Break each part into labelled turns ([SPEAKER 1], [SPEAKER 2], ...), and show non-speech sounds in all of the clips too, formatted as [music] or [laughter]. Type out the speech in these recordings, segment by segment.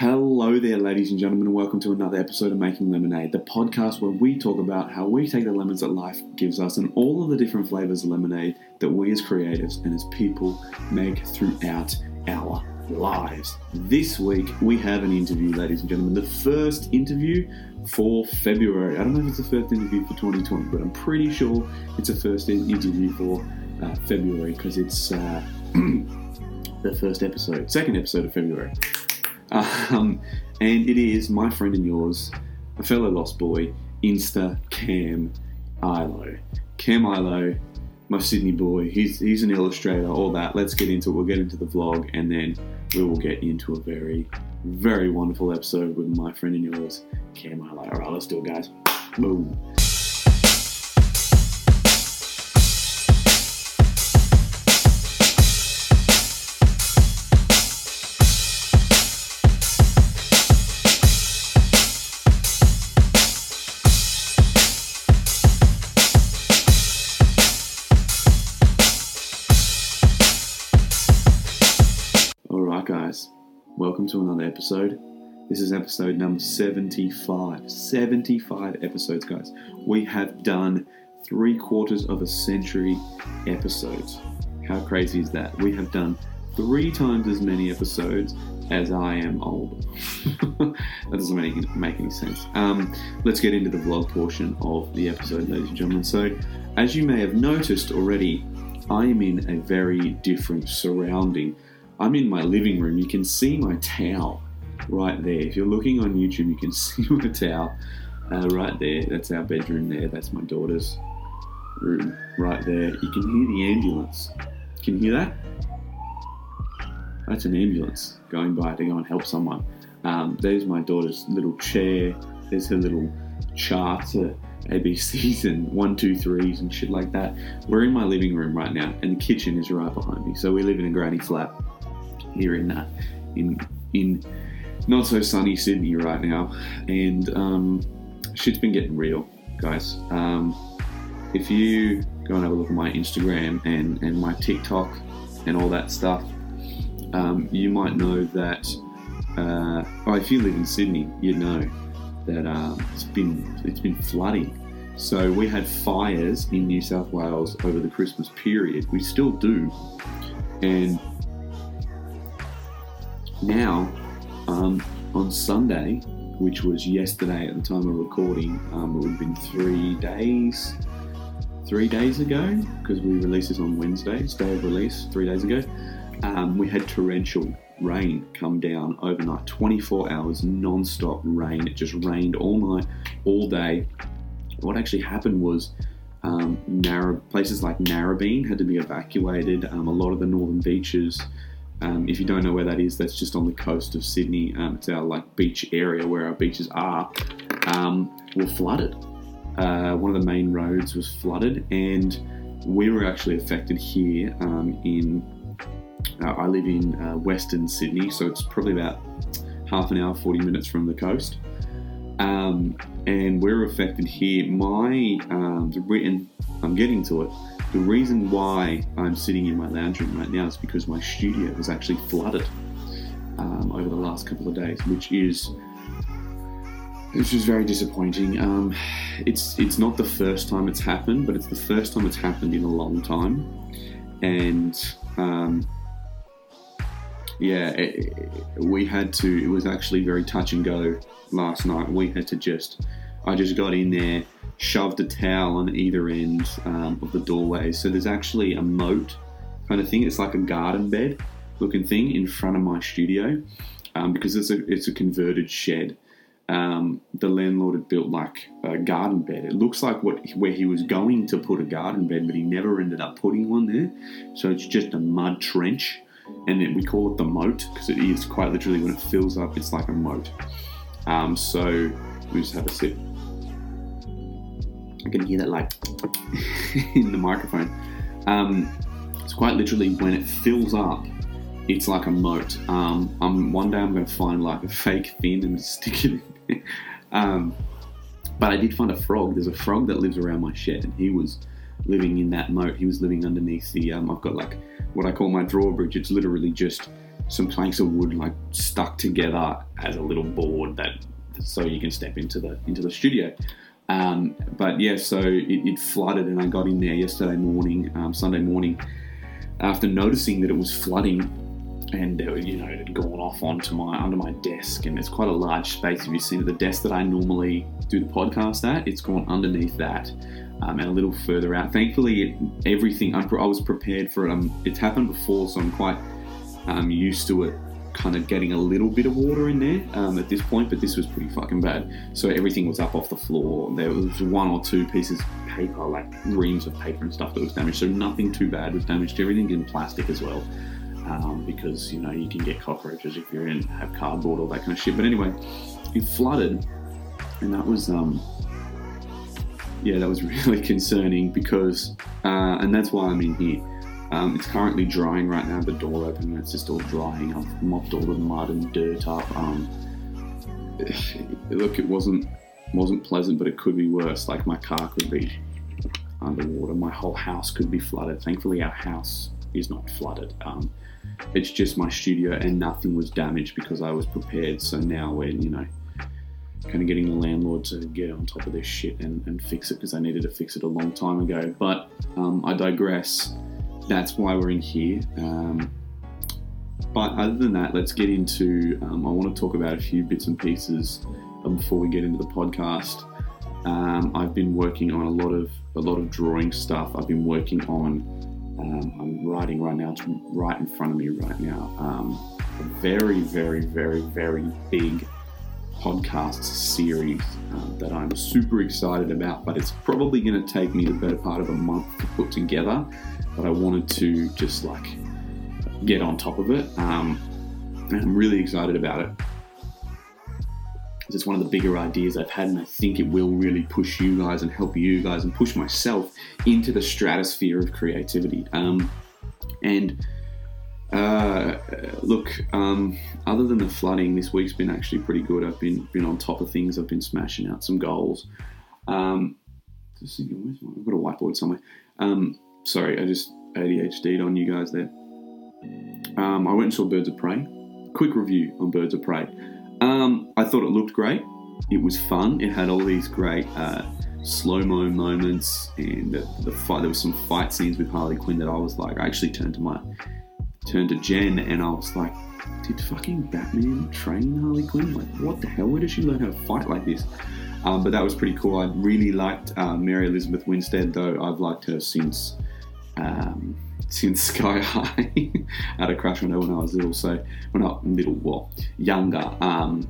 [SPEAKER 1] Hello there, ladies and gentlemen, and welcome to another episode of Making Lemonade, the podcast where we talk about how we take the lemons that life gives us and all of the different flavors of lemonade that we as creatives and as people make throughout our lives. This week, we have an interview, ladies and gentlemen, the first interview for February. I don't know if it's the first interview for 2020, but I'm pretty sure it's a first interview for uh, February because it's uh, [clears throat] the first episode, second episode of February. Um, and it is my friend and yours, a fellow lost boy, Insta Cam Ilo. Cam Ilo, my Sydney boy, he's, he's an illustrator, all that. Let's get into it. We'll get into the vlog and then we will get into a very, very wonderful episode with my friend and yours, Cam Ilo. All right, let's do it, guys. Boom. Welcome to another episode. This is episode number 75. 75 episodes, guys. We have done three quarters of a century episodes. How crazy is that? We have done three times as many episodes as I am old. [laughs] that doesn't make, make any sense. Um, let's get into the vlog portion of the episode, ladies and gentlemen. So, as you may have noticed already, I am in a very different surrounding. I'm in my living room. You can see my towel right there. If you're looking on YouTube, you can [laughs] see my towel uh, right there. That's our bedroom there. That's my daughter's room right there. You can hear the ambulance. Can you hear that? That's an ambulance going by to go and help someone. Um, there's my daughter's little chair. There's her little charts, ABCs and one, two, threes and shit like that. We're in my living room right now, and the kitchen is right behind me. So we live in a granny flat here in uh, in in not so sunny Sydney right now, and um, shit's been getting real, guys. Um, if you go and have a look at my Instagram and and my TikTok and all that stuff, um, you might know that. Uh, oh, if you live in Sydney, you know that um, it's been it's been flooding. So we had fires in New South Wales over the Christmas period. We still do, and now, um, on Sunday, which was yesterday at the time of recording, um, it would have been three days, three days ago, because we released this on Wednesday, it's day of release, three days ago. Um, we had torrential rain come down overnight, 24 hours non-stop rain. It just rained all night, all day. What actually happened was um, places like Narrabeen had to be evacuated. Um, a lot of the northern beaches um, if you don't know where that is, that's just on the coast of Sydney. Um, it's our like beach area where our beaches are. Um, were flooded. Uh, one of the main roads was flooded, and we were actually affected here um, in. Uh, I live in uh, Western Sydney, so it's probably about half an hour, forty minutes from the coast. Um, and we're affected here. My um, the and I'm getting to it. The reason why I'm sitting in my lounge room right now is because my studio was actually flooded um, over the last couple of days, which is which is very disappointing. Um, it's it's not the first time it's happened, but it's the first time it's happened in a long time, and um, yeah, it, we had to. It was actually very touch and go last night. We had to just. I just got in there, shoved a towel on either end um, of the doorway. So there's actually a moat kind of thing. It's like a garden bed looking thing in front of my studio um, because it's a it's a converted shed. Um, the landlord had built like a garden bed. It looks like what where he was going to put a garden bed, but he never ended up putting one there. So it's just a mud trench, and we call it the moat because it is quite literally when it fills up, it's like a moat. Um, so we just have a sip. I can hear that like [laughs] in the microphone. Um, it's quite literally when it fills up, it's like a moat. Um, I'm one day I'm going to find like a fake fin and stick it in. [laughs] um, but I did find a frog. There's a frog that lives around my shed, and he was living in that moat. He was living underneath the. Um, I've got like what I call my drawbridge. It's literally just some planks of wood like stuck together as a little board that so you can step into the into the studio. Um, but yeah, so it, it, flooded, and I got in there yesterday morning, um, Sunday morning, after noticing that it was flooding, and uh, you know it had gone off onto my under my desk, and it's quite a large space. If you've seen it, the desk that I normally do the podcast at, it's gone underneath that. Um, and a little further out. Thankfully, it, everything I was prepared for it. Um, it's happened before, so I'm quite um, used to it kind of getting a little bit of water in there um, at this point, but this was pretty fucking bad. So everything was up off the floor. There was one or two pieces of paper, like reams of paper and stuff that was damaged. So nothing too bad was damaged. Everything in plastic as well, um, because you know you can get cockroaches if you're in have cardboard all that kind of shit. But anyway, it flooded, and that was um, yeah, that was [laughs] really concerning because, uh, and that's why I'm in here um, it's currently drying right now. The door open, it's just all drying. I've mopped all the mud and dirt up. Um, look, it wasn't wasn't pleasant, but it could be worse. Like my car could be underwater. My whole house could be flooded. Thankfully, our house is not flooded. Um, it's just my studio, and nothing was damaged because I was prepared. So now we're you know kind of getting the landlord to get on top of this shit and, and fix it because I needed to fix it a long time ago. But um, I digress that's why we're in here. Um, but other than that, let's get into. Um, I want to talk about a few bits and pieces um, before we get into the podcast. Um, I've been working on a lot of a lot of drawing stuff. I've been working on. Um, I'm writing right now. It's right in front of me right now. Um, a very, very, very, very big podcast series uh, that I'm super excited about. But it's probably going to take me the better part of a month to put together but I wanted to just like get on top of it. Um, and I'm really excited about it. It's one of the bigger ideas I've had, and I think it will really push you guys and help you guys and push myself into the stratosphere of creativity. Um, and uh, look, um, other than the flooding, this week's been actually pretty good. I've been been on top of things. I've been smashing out some goals. Um, I've got a whiteboard somewhere. Um, sorry, I just ADHD'd on you guys there. Um, I went and saw Birds of Prey. Quick review on Birds of Prey. Um, I thought it looked great. It was fun. It had all these great uh, slow mo moments, and the, the, fight. There was some fight scenes with Harley Quinn that I was like, I actually turned to my turned to Jen, and I was like, did fucking Batman train Harley Quinn? Like, what the hell? Where did she learn how to fight like this? Um, but that was pretty cool. I really liked uh, Mary Elizabeth Winstead, though I've liked her since um, [laughs] since Sky High. I [laughs] had a crush on her when I was little, so when I little, well, younger. Um,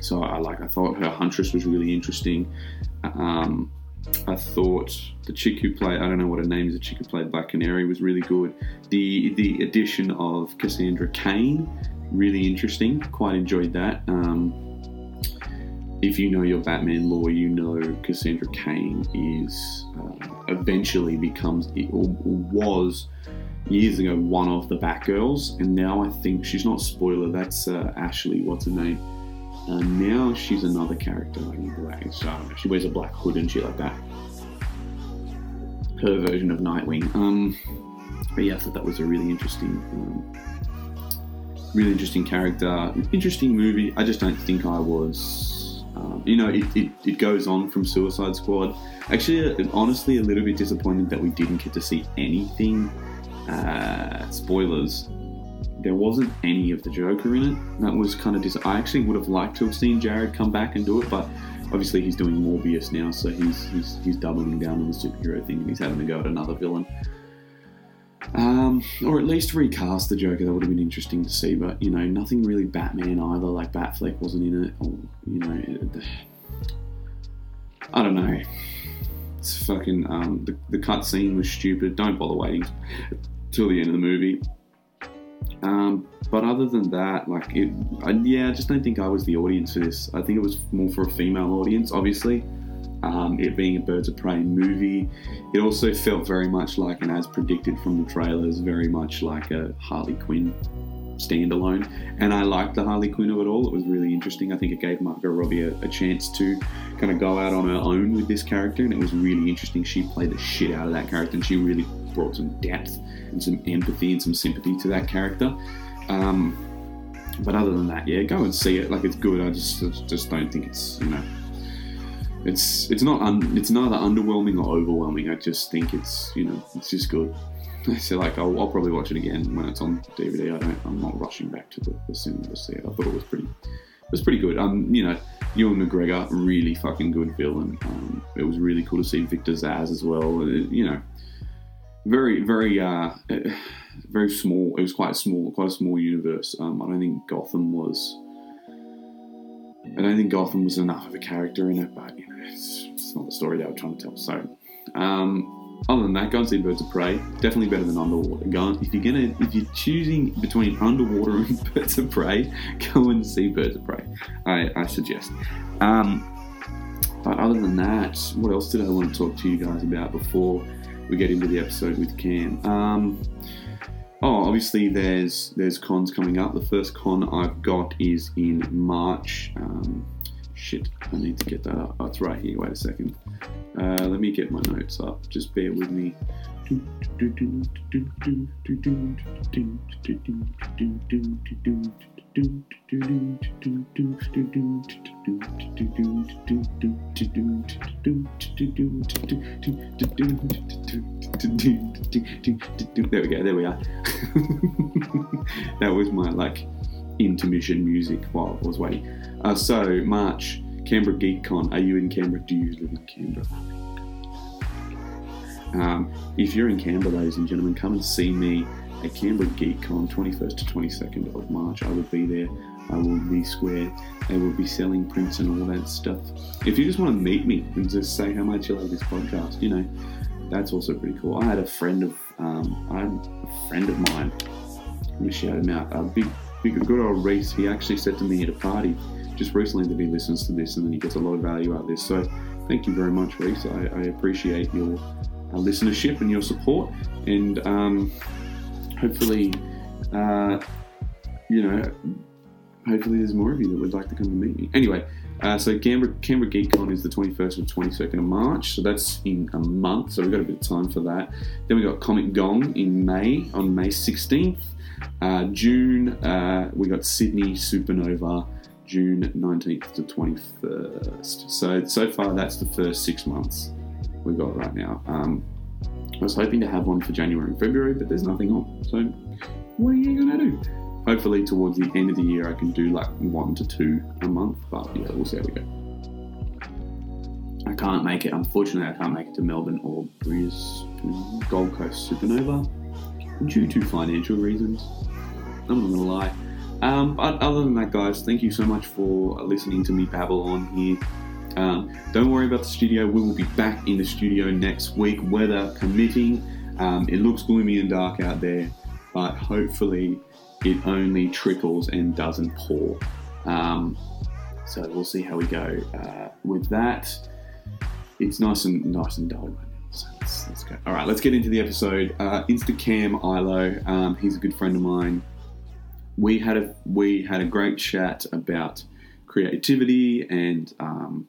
[SPEAKER 1] so I like. I thought her Huntress was really interesting. Um, I thought the chick who played I don't know what her name is. The chick who played Black Canary was really good. The the addition of Cassandra Cain really interesting. Quite enjoyed that. Um, if you know your Batman lore, you know Cassandra Cain is uh, eventually becomes or was years ago one of the Batgirls, and now I think she's not spoiler. That's uh, Ashley. What's her name? Uh, now she's another character in black. So she wears a black hood and shit like that. Her version of Nightwing. Um, but yeah, I thought that was a really interesting. Um, really interesting character, interesting movie. I just don't think I was um, you know, it, it, it, goes on from Suicide Squad. Actually, uh, honestly, a little bit disappointed that we didn't get to see anything. Uh, spoilers. There wasn't any of the Joker in it. That was kind of dis. I actually would have liked to have seen Jared come back and do it, but obviously he's doing Morbius now, so he's he's, he's doubling down on the superhero thing and he's having to go at another villain. Um, or at least recast the Joker. That would have been interesting to see. But you know, nothing really Batman either. Like Batfleck wasn't in it. Or you know, it, I don't know. It's fucking. Um, the the cutscene was stupid. Don't bother waiting [laughs] till the end of the movie. Um, but other than that, like it, I, yeah, I just don't think I was the audience for this. I think it was more for a female audience, obviously um, it being a Birds of Prey movie. It also felt very much like, and as predicted from the trailers, very much like a Harley Quinn standalone. And I liked the Harley Quinn of it all. It was really interesting. I think it gave Margot Robbie a, a, chance to kind of go out on her own with this character, and it was really interesting. She played the shit out of that character, and she really brought some depth and some empathy and some sympathy to that character. Um, but other than that, yeah, go and see it. Like it's good. I just I just don't think it's you know. It's it's not un, it's neither underwhelming or overwhelming. I just think it's you know it's just good. [laughs] So like I'll, I'll probably watch it again when it's on DVD. I don't. I'm not rushing back to the, the cinema to see it. I thought it was pretty. It was pretty good. Um, you know, Ewan McGregor, really fucking good villain. Um, it was really cool to see Victor Zsasz as well. Uh, you know, very very uh, [sighs] very small. It was quite small, quite a small universe. Um, I don't think Gotham was. I don't think Gotham was enough of a character in it, but you know, it's, it's not the story they were trying to tell. So, um, other than that, go and see Birds of Prey. Definitely better than Underwater. Go on, if you're gonna if you're choosing between Underwater and [laughs] Birds of Prey, go and see Birds of Prey. I, I suggest. Um, but other than that, what else did I want to talk to you guys about before we get into the episode with Cam? Um, oh, obviously there's there's cons coming up. The first con I've got is in March. Um, shit, I need to get that up. Oh, right here. Wait a second. Uh, let me get my notes up. Just bear with me. There we go, there we are. [laughs] that was my like intermission music while I was waiting. Uh, so, March, Canberra GeekCon. Are you in Canberra? Do you live in Canberra? Um, if you're in Canberra, ladies and gentlemen, come and see me at Canberra GeekCon, 21st to 22nd of March. I will be there. I will be square. I will be selling prints and all that stuff. If you just want to meet me and just say how much you love this podcast, you know, that's also pretty cool. I had a friend of, um, I had a friend of mine. Me shout him out. A big, big, good old Reese. He actually said to me at a party just recently that he listens to this and then he gets a lot of value out of this. So thank you very much, Reese. I, I appreciate your uh, listenership and your support, and um, hopefully, uh, you know, hopefully there's more of you that would like to come and meet me. Anyway. Uh, so Canberra, Canberra GeekCon is the 21st and 22nd of March, so that's in a month. So we've got a bit of time for that. Then we got Comic Gong in May on May 16th. Uh, June uh, we got Sydney Supernova June 19th to 21st. So, so far, that's the first six months we've got right now. Um, I was hoping to have one for January and February, but there's nothing on. So, what are you going to do? Hopefully, towards the end of the year, I can do like one to two a month, but yeah, we'll see how we go. I can't make it, unfortunately, I can't make it to Melbourne or Brisbane, Gold Coast Supernova due to financial reasons. I'm not gonna lie. Um, but other than that, guys, thank you so much for listening to me babble on here. Um, don't worry about the studio. We will be back in the studio next week, weather permitting. Um, it looks gloomy and dark out there, but hopefully it only trickles and doesn't pour. Um, so we'll see how we go uh, with that. It's nice and nice and dull. Let's, go. All right, let's get into the episode. Uh, Instacam Ilo, um, he's a good friend of mine we had a we had a great chat about creativity and um,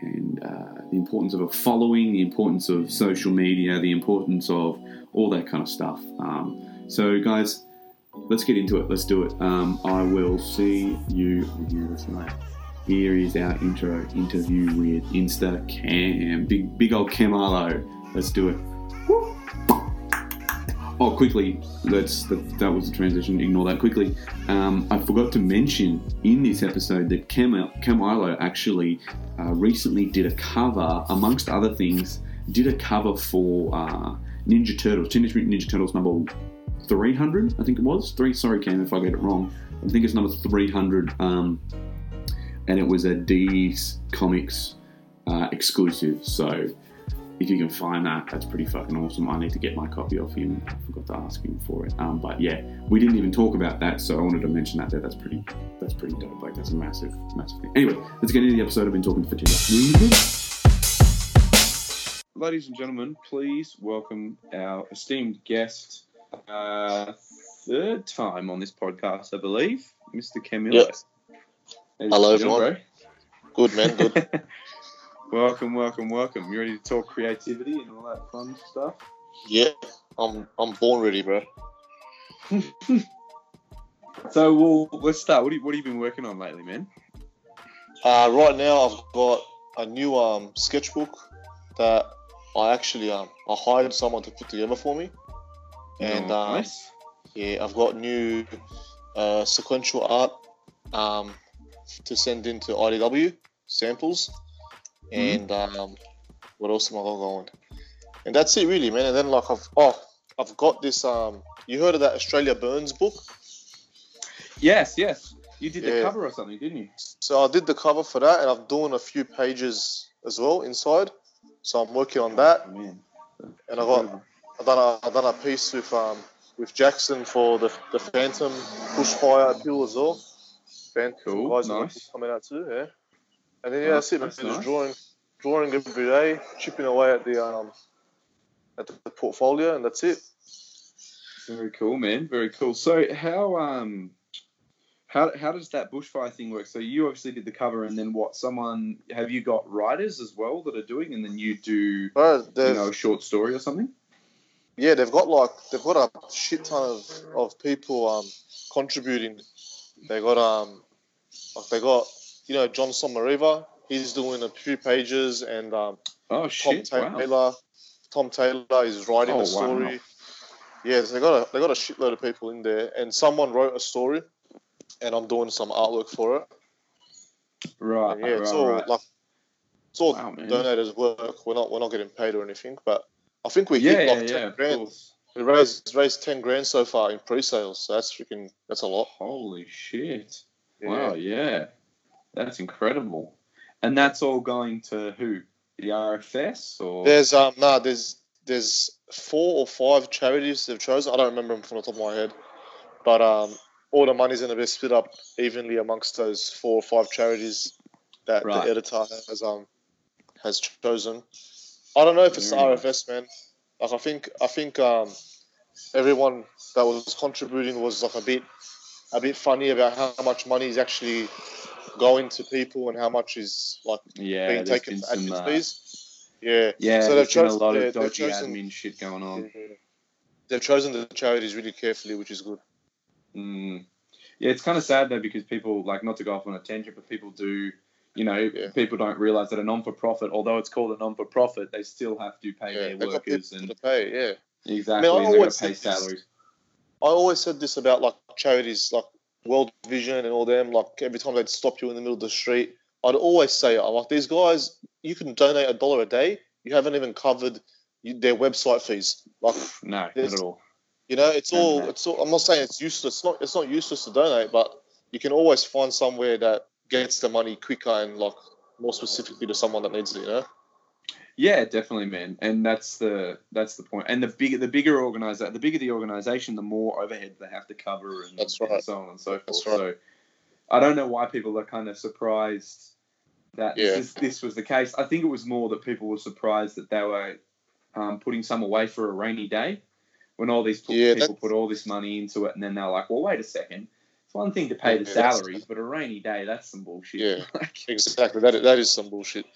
[SPEAKER 1] and uh, the importance of a following, the importance of social media, the importance of all that kind of stuff. Um, so, guys, let's get into it. Let's do it. Um, I will see you in here tonight. Here is our intro interview with Insta Cam, big big old Cam Arlo. Let's do it. Oh, quickly, that's that, that was the transition. Ignore that quickly. Um, I forgot to mention in this episode that Cam, Cam Ilo actually uh, recently did a cover, amongst other things, did a cover for uh, Ninja Turtles, Teenage Mutant Ninja Turtles number 300, I think it was. Three, sorry, Cam, if I get it wrong. I think it's number 300, um, and it was a D's Comics uh, exclusive. So if you can find that, that's pretty fucking awesome. I need to get my copy off him. I forgot to ask him for it. Um, but yeah, we didn't even talk about that, so I wanted to mention that there. That's pretty, that's pretty dope. Like that's a massive, massive thing. Anyway, let's get into the episode. I've been talking for too long. Ladies and gentlemen, please welcome our esteemed guest, uh, third time on this podcast, I believe, Mr. Camilo.
[SPEAKER 2] Yes. Hello, everyone. Good man. Good. [laughs]
[SPEAKER 1] Welcome, welcome, welcome. You ready to talk creativity and all that fun stuff?
[SPEAKER 2] Yeah, I'm I'm born ready, bro. [laughs]
[SPEAKER 1] So, well, let's start. What, you, what have you been working on lately, man?
[SPEAKER 2] Uh, right now, I've got a new um, sketchbook that I actually um, I hired someone to put together for me, and um, nice. yeah, I've got new uh, sequential art um, to send into IDW samples, mm-hmm. and um, what else am I going? And that's it, really, man. And then like I've oh I've got this um you heard of that Australia Burns book?
[SPEAKER 1] Yes, yes. You did the cover or something, didn't you?
[SPEAKER 2] So I did the cover for that, and I've done a few pages as well inside. So I'm working on that. Oh, and I got I done a I done a piece with um with Jackson for the the Phantom Bushfire appeal as well.
[SPEAKER 1] Phantom cool, guys nice.
[SPEAKER 2] coming out too, yeah. And then yeah, that's it. That's nice. drawing drawing every day, chipping away at the um at the portfolio, and that's it.
[SPEAKER 1] Very cool, man. Very cool. So how um how, how does that bushfire thing work? So you obviously did the cover, and then what? Someone have you got writers as well that are doing, and then you do you know a short story or something?
[SPEAKER 2] Yeah, they've got like they've got a shit ton of, of people um contributing. They got um like they got you know Jon Sommariva, he's doing a few pages, and um
[SPEAKER 1] oh shit,
[SPEAKER 2] Tom Taylor, wow. Tom Taylor is writing oh, the story. Wow. Yeah, so they got a they got a shitload of people in there, and someone wrote a story and I'm doing some artwork for it.
[SPEAKER 1] Right.
[SPEAKER 2] And yeah,
[SPEAKER 1] it's
[SPEAKER 2] right,
[SPEAKER 1] all
[SPEAKER 2] right. like it's all wow, donators' work. We're not we're not getting paid or anything, but I think we yeah, hit like yeah, ten yeah, grand. We raised raised ten grand so far in pre-sales. So that's freaking that's a lot.
[SPEAKER 1] Holy shit! Wow, yeah, that's incredible. And that's all going to who? The RFS or
[SPEAKER 2] there's um no there's there's four or five charities they've chosen. I don't remember them from the top of my head, but um all the money's going to be split up evenly amongst those four or five charities that right. the editor has um has chosen. I don't know if it's the RFS, man. Like I think I think um everyone that was contributing was like a bit a bit funny about how much money is actually going to people and how much is like
[SPEAKER 1] yeah,
[SPEAKER 2] being taken for admin uh,
[SPEAKER 1] fees.
[SPEAKER 2] Yeah,
[SPEAKER 1] yeah. So they've chosen a lot of dodgy chosen, admin shit going on. Yeah,
[SPEAKER 2] they've chosen the charities really carefully, which is good.
[SPEAKER 1] Mm. Yeah, it's kind of sad though because people like not to go off on a tangent, but people do. You know, yeah. people don't realize that a non-for-profit, although it's called a non-for-profit, they still have to pay yeah, their workers and
[SPEAKER 2] to pay. Yeah,
[SPEAKER 1] exactly. I mean, I and they pay salaries.
[SPEAKER 2] I always said this about like charities like World Vision and all them. Like every time they'd stop you in the middle of the street, I'd always say, "I'm like these guys. You can donate a dollar a day. You haven't even covered their website fees. Like
[SPEAKER 1] no, not at all.
[SPEAKER 2] You know, it's all it's all. I'm not saying it's useless. It's not it's not useless to donate, but you can always find somewhere that gets the money quicker and like more specifically to someone that needs it. You know.
[SPEAKER 1] Yeah, definitely, man, and that's the that's the point. And the bigger the bigger organizer, the bigger the organization, the more overhead they have to cover, and,
[SPEAKER 2] that's right. and
[SPEAKER 1] so on and so forth.
[SPEAKER 2] That's right. So
[SPEAKER 1] I don't know why people are kind of surprised that yeah. this, this was the case. I think it was more that people were surprised that they were um, putting some away for a rainy day when all these yeah, people put all this money into it, and then they're like, well, wait a second. It's one thing to pay yeah, the salaries, but a rainy day, that's some bullshit.
[SPEAKER 2] Yeah, [laughs] exactly. That, that is some bullshit.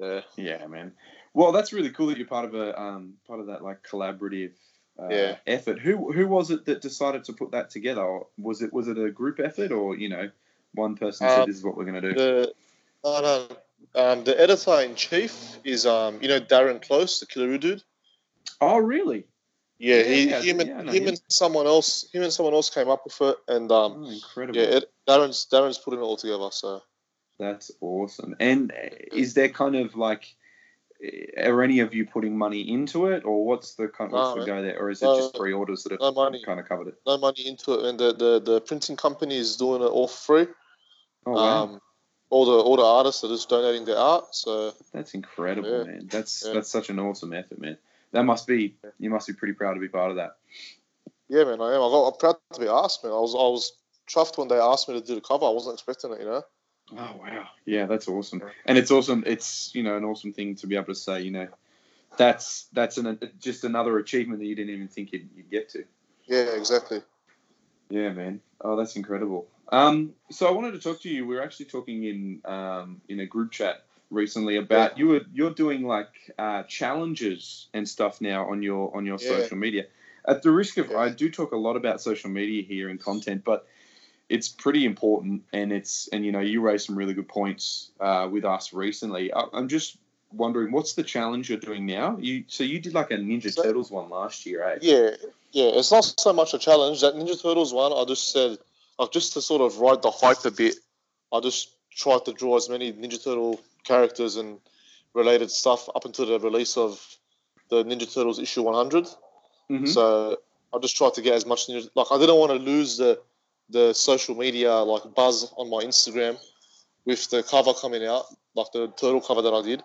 [SPEAKER 2] Yeah.
[SPEAKER 1] Yeah, man. Well, that's really cool that you're part of a um, part of that like collaborative uh,
[SPEAKER 2] yeah.
[SPEAKER 1] effort. Who who was it that decided to put that together? Was it was it a group effort, or you know, one person um, said this is what we're going to do?
[SPEAKER 2] The, no, no. Um, the editor in chief is um, you know Darren Close, the Killer dude.
[SPEAKER 1] Oh, really?
[SPEAKER 2] Yeah, he, yeah, him, and, yeah, no, him and someone else, him and someone else came up with it, and um,
[SPEAKER 1] oh, incredible.
[SPEAKER 2] Yeah, it, Darren's Darren's putting it all together. So
[SPEAKER 1] that's awesome. And is there kind of like, are any of you putting money into it, or what's the kind of no, the go there, or is it no, just pre-orders that have no money, kind of covered it?
[SPEAKER 2] No money into it, and the, the, the printing company is doing it all free.
[SPEAKER 1] Oh wow. Um,
[SPEAKER 2] all the all the artists are just donating their art. So
[SPEAKER 1] that's incredible, yeah. man. That's yeah. that's such an awesome effort, man that must be you must be pretty proud to be part of that.
[SPEAKER 2] Yeah, man, I am. I'm proud to be asked, man. I was I was chuffed when they asked me to do the cover. I wasn't expecting it, you know.
[SPEAKER 1] Oh wow, yeah, that's awesome, and it's awesome. It's you know an awesome thing to be able to say, you know, that's that's an, just another achievement that you didn't even think you'd, you'd get to.
[SPEAKER 2] Yeah, exactly.
[SPEAKER 1] Yeah, man. Oh, that's incredible. Um, so I wanted to talk to you. We were actually talking in um, in a group chat recently about you were you're doing like uh, challenges and stuff now on your on your yeah. social media. At the risk of, yeah. I do talk a lot about social media here and content, but it's pretty important, and it's and you know you raised some really good points uh, with us recently. I, I'm just wondering what's the challenge you're doing now? You so you did like a Ninja
[SPEAKER 2] So-
[SPEAKER 1] Turtles one last year, eh?
[SPEAKER 2] Yeah, yeah. It's not so much a challenge. That Ninja Turtles one, I just said, like, just to sort of ride the hype a bit, I just tried to draw as many Ninja Turtle characters and related stuff up until the release of the Ninja Turtles issue 100.
[SPEAKER 1] Mhm.
[SPEAKER 2] So I just tried to get as much Ninja. Like, I didn't want to lose the the social media like buzz on my Instagram with the cover coming out, like the turtle cover that I did.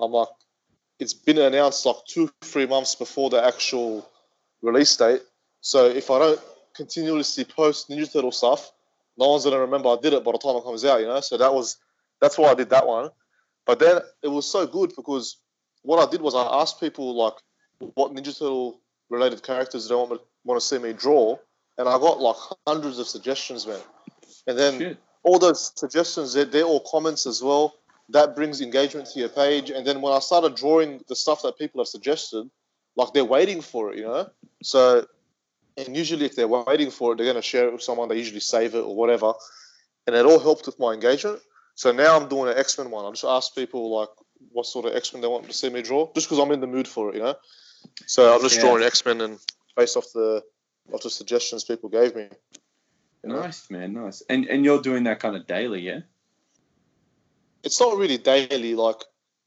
[SPEAKER 2] I'm like, it's been announced like two, three months before the actual release date. So if I don't continuously post Ninja Turtle stuff, no one's gonna remember I did it by the time it comes out, you know. So that was that's why I did that one. But then it was so good because what I did was I asked people like what Ninja Turtle related characters they want want to see me draw, and I got like hundreds of suggestions, man. And then
[SPEAKER 1] Shit.
[SPEAKER 2] all those suggestions, they're, they're all comments as well. That brings engagement to your page. And then when I started drawing the stuff that people have suggested, like they're waiting for it, you know? So, and usually if they're waiting for it, they're going to share it with someone. They usually save it or whatever. And it all helped with my engagement. So now I'm doing an X Men one. I just ask people, like, what sort of X Men they want to see me draw, just because I'm in the mood for it, you know? So I'm just
[SPEAKER 1] Yeah.
[SPEAKER 2] drawing X Men and based off the, off of suggestions people gave me. you know?
[SPEAKER 1] Nice, man, nice. And and you're doing that kind of daily, yeah?
[SPEAKER 2] it's not really daily. Like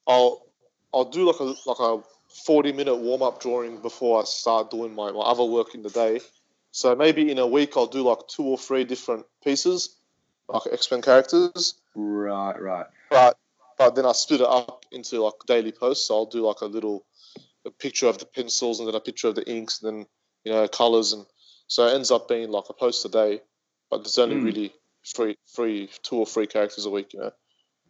[SPEAKER 2] I'll I'll do like a like a forty minute warm up drawing before I start doing my, my other work in the day. So maybe in a week I'll do like two or three different pieces, like X Men characters.
[SPEAKER 1] Right, right.
[SPEAKER 2] But but then I split it up into like daily posts. So I'll do like a little a picture of the pencils and then a picture of the inks and then you know colors and so it ends up being like a post a day. But there's only
[SPEAKER 1] Mm.
[SPEAKER 2] really three three two or three characters a week. You know.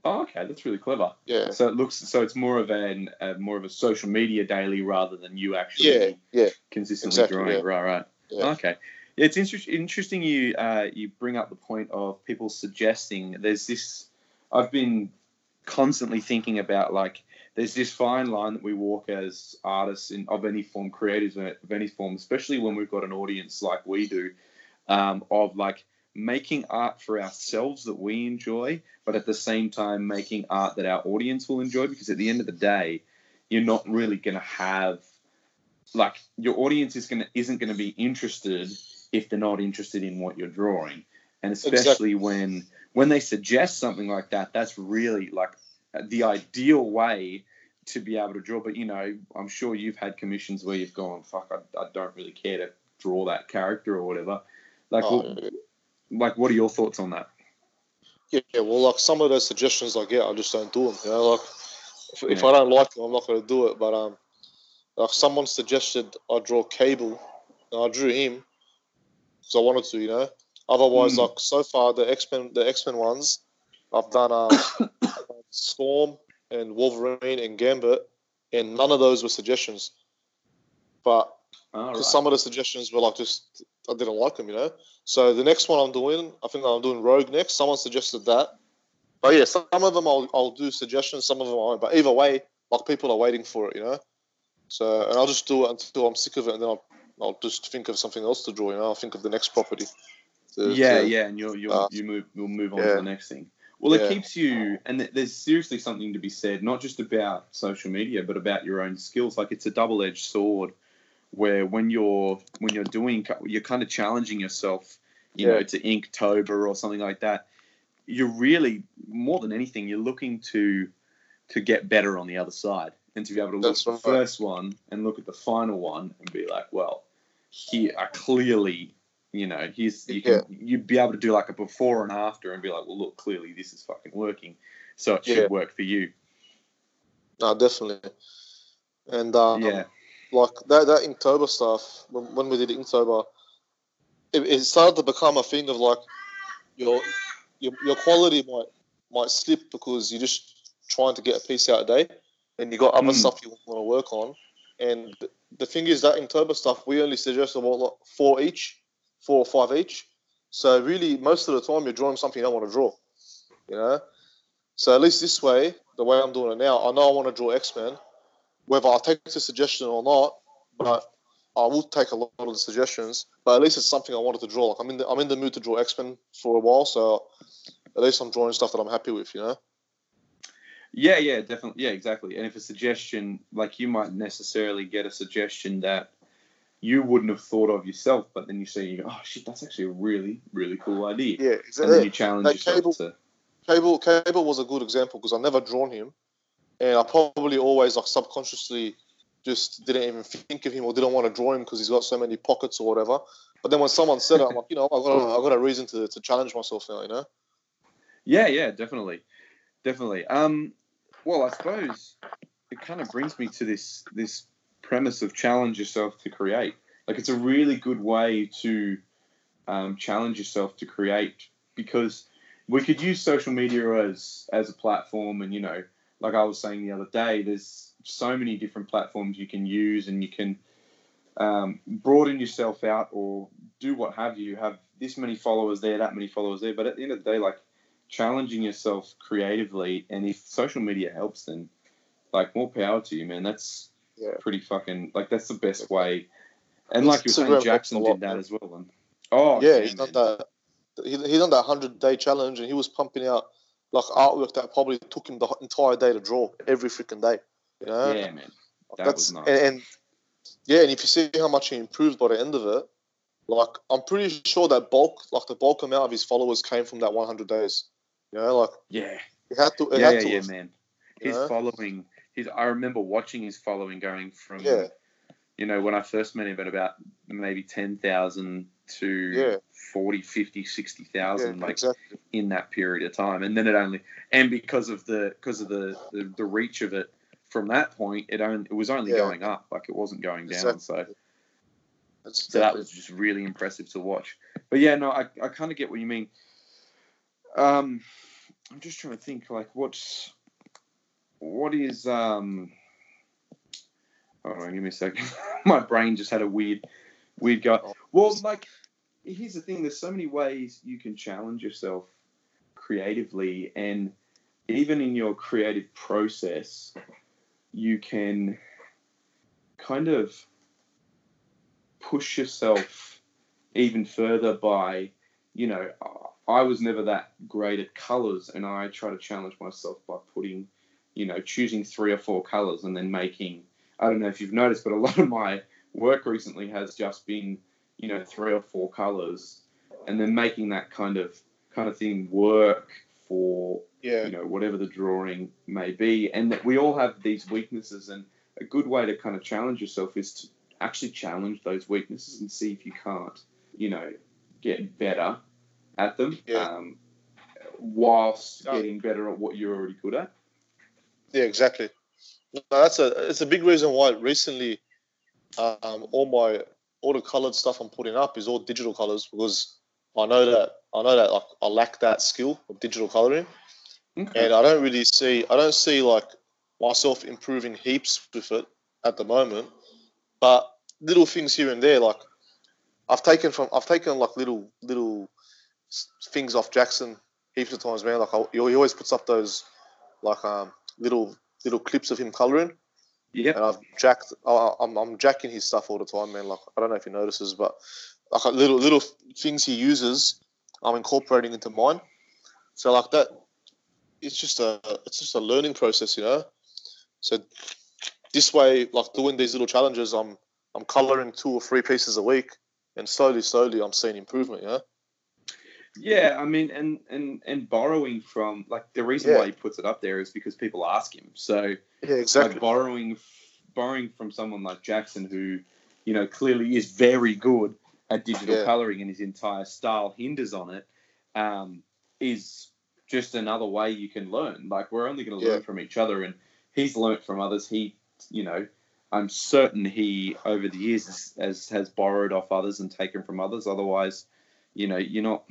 [SPEAKER 1] Oh, okay, that's really clever.
[SPEAKER 2] Yeah.
[SPEAKER 1] So it looks so it's more of an uh, more of a social media daily rather than you actually
[SPEAKER 2] Yeah. Yeah.
[SPEAKER 1] consistently
[SPEAKER 2] Exactly,
[SPEAKER 1] drawing.
[SPEAKER 2] yeah.
[SPEAKER 1] Right, right.
[SPEAKER 2] Yeah.
[SPEAKER 1] Okay. It's inter- interesting you uh, you bring up the point of people suggesting there's this. I've been constantly thinking about like there's this fine line that we walk as artists in of any form, creators of any form, especially when we've got an audience like we do, um, of like making art for ourselves that we enjoy, but at the same time making art that our audience will enjoy. Because at the end of the day, you're not really going to have like your audience is gonna isn't going to be interested if they're not interested in what you're drawing, and especially when when they suggest something like that, that's really like the ideal way to be able to draw. But you know, I'm sure you've had commissions where you've gone, "Fuck, I, I don't really care to draw that character or whatever." Like,
[SPEAKER 2] Oh,
[SPEAKER 1] what, like, what are your thoughts on that?
[SPEAKER 2] yeah, yeah, well, like some of those suggestions I get, I just don't do them. You know, like if, if I don't like them, I'm not going to do it. But um, like someone suggested I draw Cable, and I drew him, because I wanted to. You know, otherwise,
[SPEAKER 1] Hmm.
[SPEAKER 2] like so far the X Men, the X Men ones, I've done um, [coughs] Storm and Wolverine and Gambit, and none of those were suggestions. But
[SPEAKER 1] All right.
[SPEAKER 2] because some of the suggestions were like just I didn't like them, you know. So the next one I'm doing, I think I'm doing Rogue next. Someone suggested that, but yeah, some of them I'll, I'll do suggestions, some of them I won't. But either way, like people are waiting for it, you know. So and I'll just do it until I'm sick of it, and then I'll I'll just think of something else to draw. You know, I'll think of the next property. to-
[SPEAKER 1] yeah,
[SPEAKER 2] to-
[SPEAKER 1] yeah, and you'll you'll
[SPEAKER 2] uh,
[SPEAKER 1] you move you'll move on
[SPEAKER 2] yeah.
[SPEAKER 1] to the next thing. Well, it keeps you, and there's seriously something to be said, not just about social media, but about your own skills. Like it's a double-edged sword, where when you're when you're doing, you're kind of challenging yourself, you
[SPEAKER 2] Yeah.
[SPEAKER 1] know, to Inktober or something like that. You're really more than anything, you're looking to to get better on the other side, and to be able to look at the first one and look at the final one and be like, well, here are clearly you know, he's you can you'd be able to do like a before and after and be like, well, look, clearly this is fucking working, so it should
[SPEAKER 2] Yeah.
[SPEAKER 1] work for you.
[SPEAKER 2] No, definitely. And um,
[SPEAKER 1] yeah,
[SPEAKER 2] like that that Inktober stuff when, when we did Inktober, it, it started to become a thing of like your your your quality might might slip because you're just trying to get a piece out a day, and you got other
[SPEAKER 1] Mm.
[SPEAKER 2] stuff you want to work on. And the thing is that Inktober stuff we only suggest about like four each, four or five each. So really, most of the time you're drawing something you don't want to draw. You know. So at least this way, the way I'm doing it now, I know I want to draw X Men whether I take the suggestion or not, but I will take a lot of the suggestions, but at least it's something I wanted to draw. Like I'm in the I'm in the mood to draw X Men for a while, so at least I'm drawing stuff that I'm happy with. You know.
[SPEAKER 1] Yeah, yeah, definitely. Yeah, exactly. And if a suggestion, like you might necessarily get a suggestion that you wouldn't have thought of yourself, but then you see, you go, oh shit, that's actually a really, really cool idea.
[SPEAKER 2] Yeah, exactly.
[SPEAKER 1] And then you challenge
[SPEAKER 2] Like
[SPEAKER 1] yourself
[SPEAKER 2] Cable-
[SPEAKER 1] to.
[SPEAKER 2] Cable Cable was a good example because I never drawn him, and I probably always like subconsciously just didn't even think of him or didn't want to draw him because he's got so many pockets or whatever. But then when someone said it, I'm like, you know, I got a, I got a reason to, to challenge myself now. You know.
[SPEAKER 1] Yeah, yeah, definitely, definitely. Um, well, I suppose it kind of brings me to this this premise of challenge yourself to create. Like, it's a really good way to um, challenge yourself to create because we could use social media as as a platform, and you know, like I was saying the other day, there's so many different platforms you can use, and you can um, broaden yourself out or do what have you. Have this many followers there, that many followers there, but at the end of the day, like challenging yourself creatively and if social media helps then like more power to you man that's
[SPEAKER 2] Yeah.
[SPEAKER 1] pretty fucking like that's the best way and like you were saying jackson did that as well and oh
[SPEAKER 2] yeah, he's done that. He, he done that hundred day challenge, and he was pumping out like artwork that probably took him the entire day to draw every freaking day. You know,
[SPEAKER 1] yeah man that
[SPEAKER 2] that's
[SPEAKER 1] was nice.
[SPEAKER 2] and, and yeah, and if you see how much he improved by the end of it, like I'm pretty sure that bulk, like the bulk amount of his followers came from that 100 days. You know, like
[SPEAKER 1] yeah
[SPEAKER 2] he had to. It
[SPEAKER 1] yeah
[SPEAKER 2] had
[SPEAKER 1] yeah,
[SPEAKER 2] to
[SPEAKER 1] yeah man his
[SPEAKER 2] know?
[SPEAKER 1] following his i remember watching his following going from
[SPEAKER 2] Yeah.
[SPEAKER 1] you know when i first met him at about maybe 10000 to
[SPEAKER 2] Yeah.
[SPEAKER 1] 40 50 60000
[SPEAKER 2] Yeah,
[SPEAKER 1] like
[SPEAKER 2] exactly.
[SPEAKER 1] in that period of time and then it only and because of the because of the the, the reach of it from that point it only it was only
[SPEAKER 2] Yeah.
[SPEAKER 1] going up like it wasn't going down so
[SPEAKER 2] That's
[SPEAKER 1] so that was just really impressive to watch but yeah no i, I kind of get what you mean um i'm just trying to think like what's what is um hold on give me a second. [laughs] My brain just had a weird weird go. Well like here's the thing there's so many ways you can challenge yourself creatively and even in your creative process you can kind of push yourself even further by you know i was never that great at colors and i try to challenge myself by putting you know choosing three or four colors and then making i don't know if you've noticed but a [laughs] lot of my work recently has just been you know three or four colors and then making that kind of kind of thing work for
[SPEAKER 2] yeah,
[SPEAKER 1] you know whatever the drawing may be and that we all have these weaknesses and a good way to kind of challenge yourself is to actually challenge those weaknesses and see if you can't you know get better at them
[SPEAKER 2] Yeah.
[SPEAKER 1] um, whilst
[SPEAKER 2] Yeah.
[SPEAKER 1] getting better at what you're already good at
[SPEAKER 2] yeah, exactly. No, that's a it's a big reason why recently, um, all my all the colored stuff I'm putting up is all digital colors because I know that I know that like, I lack that skill of digital coloring.
[SPEAKER 1] okay.
[SPEAKER 2] and I don't really see I don't see like myself improving heaps with it at the moment. But little things here and there, like I've taken from I've taken like little little things off Jackson heaps of times, man. Like I, he always puts up those like um little little clips of him coloring,
[SPEAKER 1] Yeah.
[SPEAKER 2] and I've jacked I, I'm I'm jacking his stuff all the time, man. Like I don't know if he notices, but like little little things he uses, I'm incorporating into mine. So like that, it's just a it's just a learning process, you know. So this way, like doing these little challenges, I'm I'm coloring two or three pieces a week, and slowly, slowly, I'm seeing improvement. You know.
[SPEAKER 1] Yeah i mean and and and borrowing from like the reason
[SPEAKER 2] Yeah.
[SPEAKER 1] why he puts it up there is because people ask him so
[SPEAKER 2] Yeah,
[SPEAKER 1] like borrowing borrowing from someone like Jackson, who you know clearly is very good at digital
[SPEAKER 2] Yeah.
[SPEAKER 1] coloring and his entire style hinders on it, um, is just another way you can learn. Like we're only going to learn from each other, and he's learnt from others. He, you know, I'm certain he over the years has, has, has borrowed off others and taken from others. Otherwise, you know, you're not.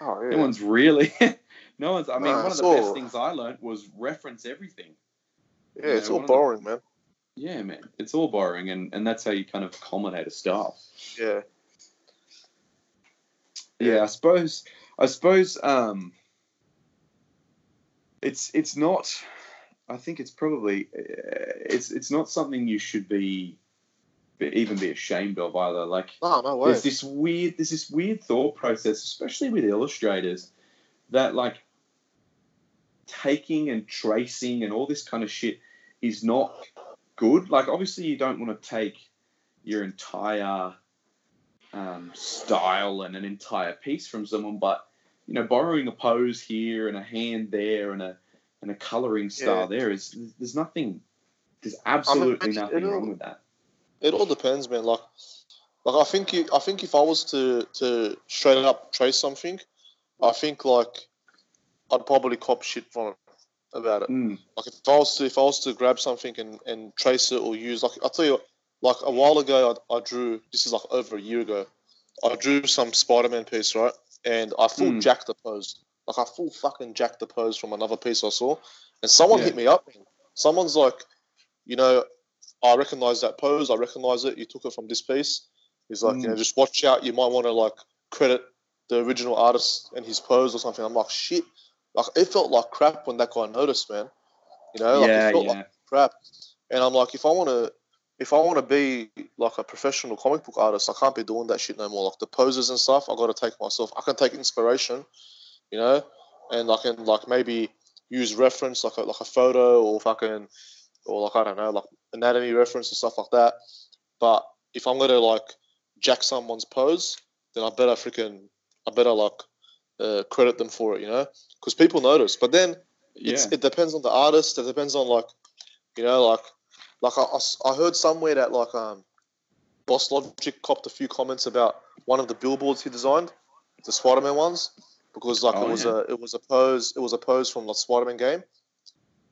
[SPEAKER 2] Oh
[SPEAKER 1] No one's really. [laughs] no one's. I mean,
[SPEAKER 2] Nah,
[SPEAKER 1] one of
[SPEAKER 2] it's
[SPEAKER 1] the best things I learned was reference everything.
[SPEAKER 2] yeah, it's
[SPEAKER 1] you know,
[SPEAKER 2] all
[SPEAKER 1] one of the-
[SPEAKER 2] man.
[SPEAKER 1] Yeah, man, it's all borrowing, and, and that's how you kind of culminate a style.
[SPEAKER 2] Yeah,
[SPEAKER 1] Yeah,
[SPEAKER 2] Yeah.
[SPEAKER 1] I suppose. I suppose um, it's it's not. I think it's probably uh, it's it's not something you should be, even be ashamed of either. Like
[SPEAKER 2] No, no way.
[SPEAKER 1] there's this weird there's this weird thought process, especially with illustrators, that like taking and tracing and all this kind of shit is not good. Like obviously you don't want to take your entire um, style and an entire piece from someone, but you know, borrowing a pose here and a hand there and a and a coloring style there is there's nothing there's absolutely
[SPEAKER 2] it-
[SPEAKER 1] nothing wrong with that.
[SPEAKER 2] It all depends, man. Like, like I think you, I think if I was to to straight up trace something, I think like I'd probably cop shit from it about it.
[SPEAKER 1] Mm,
[SPEAKER 2] Like if I was to if I was to grab something and, and trace it or use like I'll tell you like a while ago I, I drew this is like over a year ago I drew some Spider Man piece right and I full
[SPEAKER 1] Hmm.
[SPEAKER 2] jacked the pose like I full fucking jacked the pose from another piece I saw and someone
[SPEAKER 1] Yeah.
[SPEAKER 2] hit me up someone's like you know I recognize that pose I recognize it you took it from this piece he's like you know
[SPEAKER 1] Hmm.
[SPEAKER 2] just watch out you might want to like credit the original artist and his pose or something I'm like shit like it felt like crap when that guy noticed man you know like
[SPEAKER 1] yeah,
[SPEAKER 2] it felt
[SPEAKER 1] yeah.
[SPEAKER 2] like crap. And I'm like, if I want to, if I want to be like a professional comic book artist, I can't be doing that shit no more. Like the poses and stuff, I got to take myself. I can take inspiration, you know, and I can like maybe use reference like a like a photo or fucking or like I don't know like anatomy reference and stuff like that. But if I'm gonna like jack someone's pose, then I better freaking I better like uh, credit them for it, you know, because people notice. But then it's,
[SPEAKER 1] yeah.
[SPEAKER 2] it depends on the artist. It depends on like, you know, like, like I, I heard somewhere that like um, Boss Logic copped a few comments about one of the billboards he designed, the Spider-Man ones, because like
[SPEAKER 1] Oh,
[SPEAKER 2] it was
[SPEAKER 1] yeah.
[SPEAKER 2] a it was a pose it was a pose from the Spider-Man game,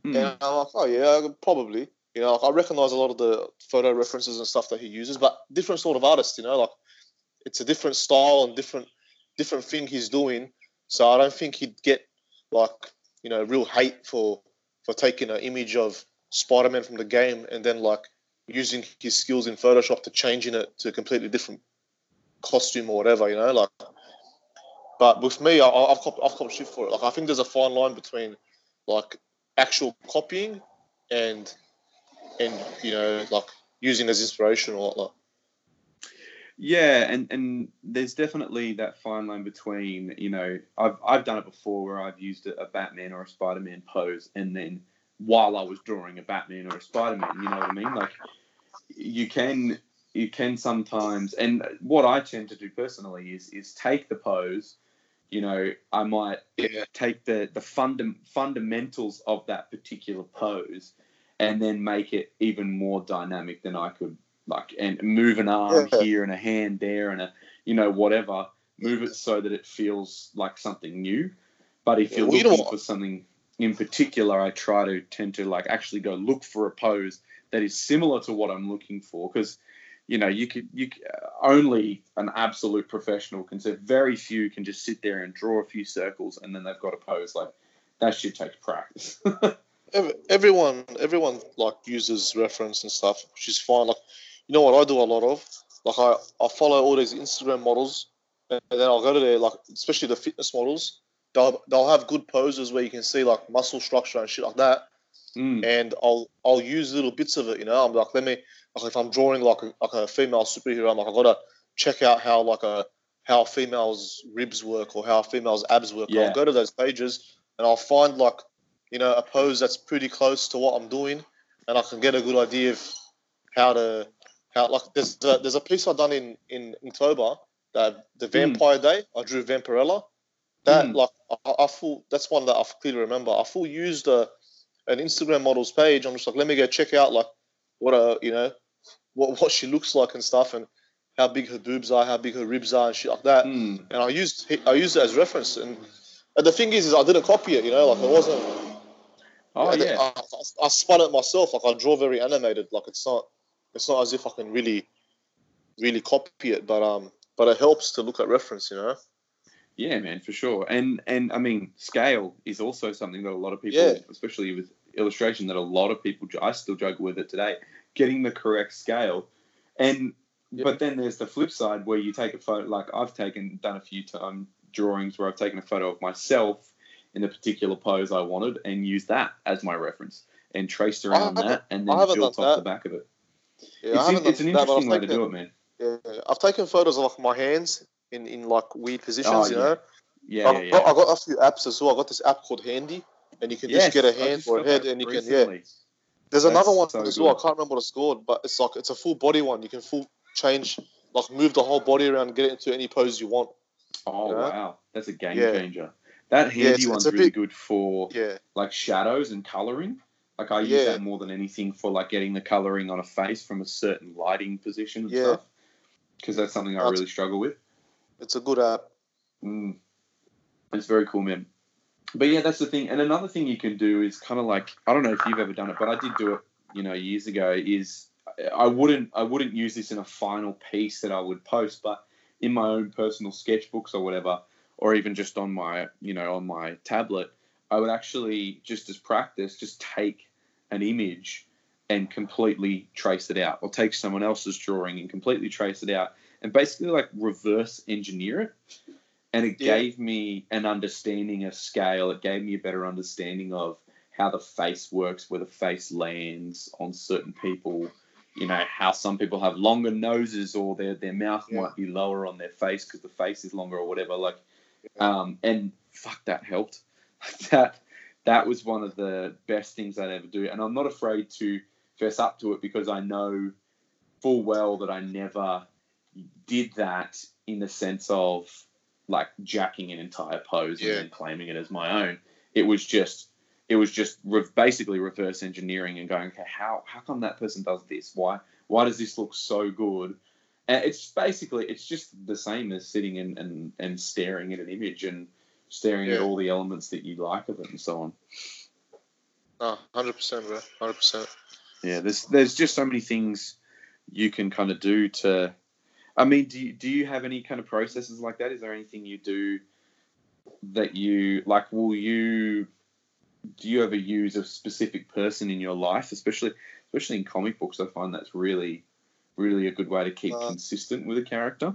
[SPEAKER 1] Mm.
[SPEAKER 2] and I'm like, oh yeah, probably. You know, like, I recognize a lot of the photo references and stuff that he uses, but different sort of artist. You know, like it's a different style and different different thing he's doing. So I don't think he'd get like you know real hate for for taking an image of Spider-Man from the game and then like using his skills in Photoshop to changing it to a completely different costume or whatever. You know, like. But with me, I, I've copped, I've copped shit for it. Like I think there's a fine line between like actual copying and and you know like using as inspiration or whatnot.
[SPEAKER 1] Yeah, and and there's definitely that fine line between you know I've I've done it before where I've used a, a Batman or a Spider Man pose, and then while I was drawing a Batman or a Spider Man, you know what I mean? Like you can you can sometimes, and what I tend to do personally is is take the pose. You know, I might
[SPEAKER 2] Yeah.
[SPEAKER 1] take the the fundam- fundamentals of that particular pose, and then make it even more dynamic than I could like and move an arm
[SPEAKER 2] Yeah.
[SPEAKER 1] here and a hand there and a you know whatever move it so that it feels like something new but if you're looking for something in particular i try to tend to like actually go look for a pose that is similar to what i'm looking for because you know you could you only an absolute professional can say very few can just sit there and draw a few circles and then they've got a pose like that should take practice [laughs]
[SPEAKER 2] Everyone, everyone like uses reference and stuff, which is fine. Like, you know what I do a lot of? Like, I, I follow all these Instagram models, and then I'll go to their like, especially the fitness models. They'll they'll have good poses where you can see like muscle structure and shit like that.
[SPEAKER 1] Mm,
[SPEAKER 2] and I'll I'll use little bits of it. You know, I'm like, let me like if I'm drawing like a, like a female superhero, I'm like, I gotta check out how like a how female's ribs work or how female's abs work.
[SPEAKER 1] Yeah.
[SPEAKER 2] I'll go to those pages and I'll find like you know a pose that's pretty close to what I'm doing, and I can get a good idea of how to how like there's a, there's a piece I've done in in October that the hmm. Vampire Day I drew Vampirella. That
[SPEAKER 1] Mm.
[SPEAKER 2] like I, I full that's one that I clearly remember. I full used a an Instagram model's page. I'm just like, let me go check out like what a you know what what she looks like and stuff, and how big her boobs are, how big her ribs are, and shit like that.
[SPEAKER 1] mm.
[SPEAKER 2] And I used I used it as reference. And, and the thing is, is I didn't copy it. You know, like it wasn't.
[SPEAKER 1] oh
[SPEAKER 2] I,
[SPEAKER 1] yeah
[SPEAKER 2] I, I, I spun it myself. Like I draw very animated. Like it's not it's not as if I can really really copy it, but um, but it helps to look at reference. You know.
[SPEAKER 1] Yeah, man, for sure. And and I mean, scale is also something that a lot of people,
[SPEAKER 2] Yeah.
[SPEAKER 1] especially with illustration, that a lot of people I still juggle with it today, getting the correct scale. And
[SPEAKER 2] Yeah.
[SPEAKER 1] but then there's the flip side where you take a photo. Like I've taken done a few time um, drawings where I've taken a photo of myself in the particular pose I wanted and used that as my reference and traced around that and then built off
[SPEAKER 2] that.
[SPEAKER 1] the back of it.
[SPEAKER 2] Yeah,
[SPEAKER 1] it's, in- it's an
[SPEAKER 2] done that,
[SPEAKER 1] interesting way
[SPEAKER 2] I've
[SPEAKER 1] to
[SPEAKER 2] taken,
[SPEAKER 1] do it, man.
[SPEAKER 2] Yeah, I've taken photos of like my hands in, in like weird positions.
[SPEAKER 1] Oh,
[SPEAKER 2] you
[SPEAKER 1] yeah.
[SPEAKER 2] know,
[SPEAKER 1] Yeah,
[SPEAKER 2] I've,
[SPEAKER 1] yeah,
[SPEAKER 2] got. I've got a few apps as well. I got this app called Handy, and you can
[SPEAKER 1] Yes,
[SPEAKER 2] just get a hand or a head, and you can yeah. There's
[SPEAKER 1] That's
[SPEAKER 2] another one
[SPEAKER 1] so
[SPEAKER 2] as well. I can't remember what it's called, but it's like it's a full body one. You can full change, like move the whole body around, and get it into any pose you want.
[SPEAKER 1] Oh
[SPEAKER 2] Yeah.
[SPEAKER 1] wow, that's a game
[SPEAKER 2] Yeah.
[SPEAKER 1] changer. That
[SPEAKER 2] Yeah,
[SPEAKER 1] handy
[SPEAKER 2] it's-
[SPEAKER 1] one's
[SPEAKER 2] it's
[SPEAKER 1] really
[SPEAKER 2] bit-
[SPEAKER 1] good for
[SPEAKER 2] Yeah,
[SPEAKER 1] like shadows and coloring. Like I use
[SPEAKER 2] Yeah.
[SPEAKER 1] that more than anything for like getting the coloring on a face from a certain lighting position and
[SPEAKER 2] Yeah.
[SPEAKER 1] stuff. Because that's something I
[SPEAKER 2] That's-
[SPEAKER 1] really struggle with.
[SPEAKER 2] it's a good app.
[SPEAKER 1] Mm. It's very cool, man. But yeah, that's the thing. And another thing you can do is kind of like I don't know if you've ever done it, but I did do it, you know, years ago. Is I wouldn't I wouldn't use this in a final piece that I would post, but in my own personal sketchbooks or whatever, or even just on my you know on my tablet, I would actually just as practice just take an image and completely trace it out, or take someone else's drawing and completely trace it out, and basically like reverse engineer it and it
[SPEAKER 2] Yeah.
[SPEAKER 1] gave me an understanding of scale. It gave me a better understanding of how the face works, where the face lands on certain people. You know how some people have longer noses, or their their mouth
[SPEAKER 2] Yeah.
[SPEAKER 1] might be lower on their face because the face is longer, or whatever. Like, um, and fuck, that helped. [laughs] that that was one of the best things I'd ever do, and I'm not afraid to fess up to it because I know full well that I never did that in the sense of like jacking an entire pose
[SPEAKER 2] Yeah.
[SPEAKER 1] and then claiming it as my own. It was just it was just re- basically reverse engineering and going, okay, how how come that person does this? Why why does this look so good? And it's basically it's just the same as sitting and, and, and staring at an image and staring at all the elements that you like of it and so on.
[SPEAKER 2] No, hundred percent, bro. Hundred percent.
[SPEAKER 1] Yeah, there's there's just so many things you can kind of do to. I mean, do you, do you have any kind of processes like that? Is there anything you do that you like? Will you do you ever use a specific person in your life, especially especially in comic books? I find that's really really a good way to keep
[SPEAKER 2] Uh,
[SPEAKER 1] consistent with a character.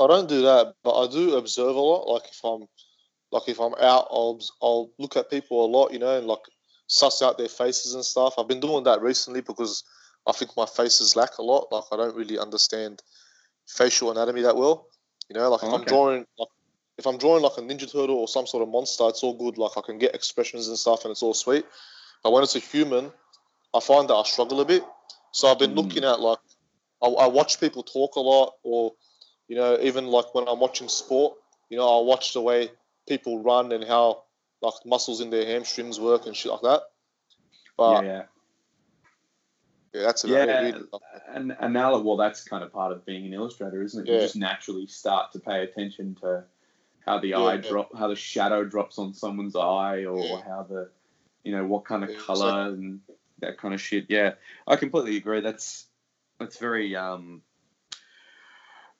[SPEAKER 2] I don't do that, but I do observe a lot. Like if I'm, like if I'm out, I'll I'll look at people a lot, you know, and like suss out their faces and stuff. I've been doing that recently because I think my faces lack a lot. Like I don't really understand facial anatomy that well. You know, like if
[SPEAKER 1] Oh,
[SPEAKER 2] I'm drawing, like if I'm drawing like a ninja turtle or some sort of monster, it's all good. Like I can get expressions and stuff, and it's all sweet. But when it's a human, I find that I struggle a bit. So I've been
[SPEAKER 1] Mm.
[SPEAKER 2] looking at like I, I watch people talk a lot, or you know, even like when I'm watching sport, you know, I'll watch the way people run and how like muscles in their hamstrings work and shit like that. But
[SPEAKER 1] yeah,
[SPEAKER 2] yeah, that's about
[SPEAKER 1] yeah. And and now well, that's kind of part of being an illustrator, isn't it? You just naturally start to pay attention to how the
[SPEAKER 2] Yeah,
[SPEAKER 1] eye
[SPEAKER 2] yeah.
[SPEAKER 1] drop, how the shadow drops on someone's eye, or
[SPEAKER 2] Yeah.
[SPEAKER 1] how the, you know, what kind of
[SPEAKER 2] Yeah,
[SPEAKER 1] color and that kind of shit. Yeah, I completely agree. That's that's very um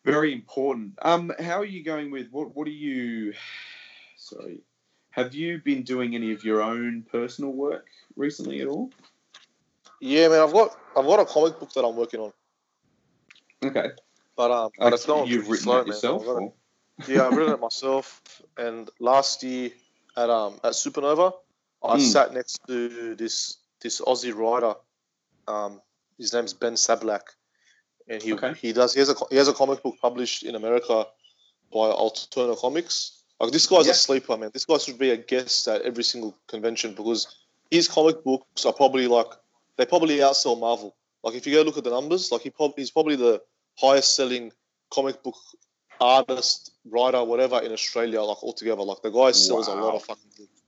[SPEAKER 1] very important. Um, how are you going with what? What are you? Sorry, have you been doing any of your own personal work recently at all?
[SPEAKER 2] Yeah, man, I've got I've got a comic book that I'm working on,
[SPEAKER 1] Okay,
[SPEAKER 2] but um, but
[SPEAKER 1] Like,
[SPEAKER 2] it's going
[SPEAKER 1] you've written
[SPEAKER 2] slow,
[SPEAKER 1] that
[SPEAKER 2] man.
[SPEAKER 1] yourself.
[SPEAKER 2] I've it-
[SPEAKER 1] or-
[SPEAKER 2] yeah, I've written it [laughs] myself. And last year at um at Supanova, I
[SPEAKER 1] Hmm.
[SPEAKER 2] sat next to this this Aussie writer. Um, his name's Ben Sablak, and he
[SPEAKER 1] Okay.
[SPEAKER 2] he does he has a he has a comic book published in America by Alterna Comics. Like this guy's
[SPEAKER 1] Yeah.
[SPEAKER 2] a sleeper, man. This guy should be a guest at every single convention because his comic books are probably like they probably outsell Marvel. Like if you go look at the numbers, like he prob- he's probably the highest selling comic book artist, writer, whatever in Australia, like altogether. Like the guy sells a lot of fucking books.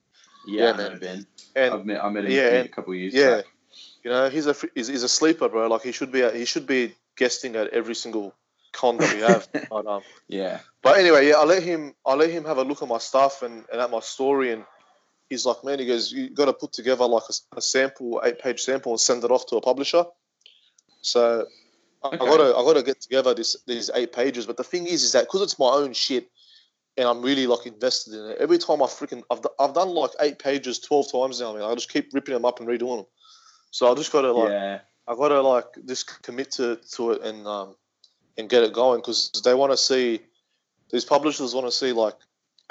[SPEAKER 1] Yeah,
[SPEAKER 2] Yeah, man.
[SPEAKER 1] Ben.
[SPEAKER 2] And
[SPEAKER 1] I've met I met him
[SPEAKER 2] yeah,
[SPEAKER 1] a couple of years
[SPEAKER 2] yeah.
[SPEAKER 1] back.
[SPEAKER 2] you know, he's a he's, he's a sleeper, bro. Like he should be he should be guesting at every single con that we have. [laughs] but, um,
[SPEAKER 1] Yeah.
[SPEAKER 2] but anyway, yeah, I let him I let him have a look at my stuff and, and at my story, and he's like, man, he goes, you got to put together like a, a sample, eight page sample, and send it off to a publisher. So I,
[SPEAKER 1] Okay.
[SPEAKER 2] I gotta I gotta get together this these eight pages. But the thing is, is that because it's my own shit, and I'm really like invested in it. Every time I freaking I've, I've done like eight pages twelve times now. I mean, I just keep ripping them up and redoing them. So I just gotta like
[SPEAKER 1] yeah.
[SPEAKER 2] I gotta like just commit to, to it and um and get it going because they want to see these publishers want to see like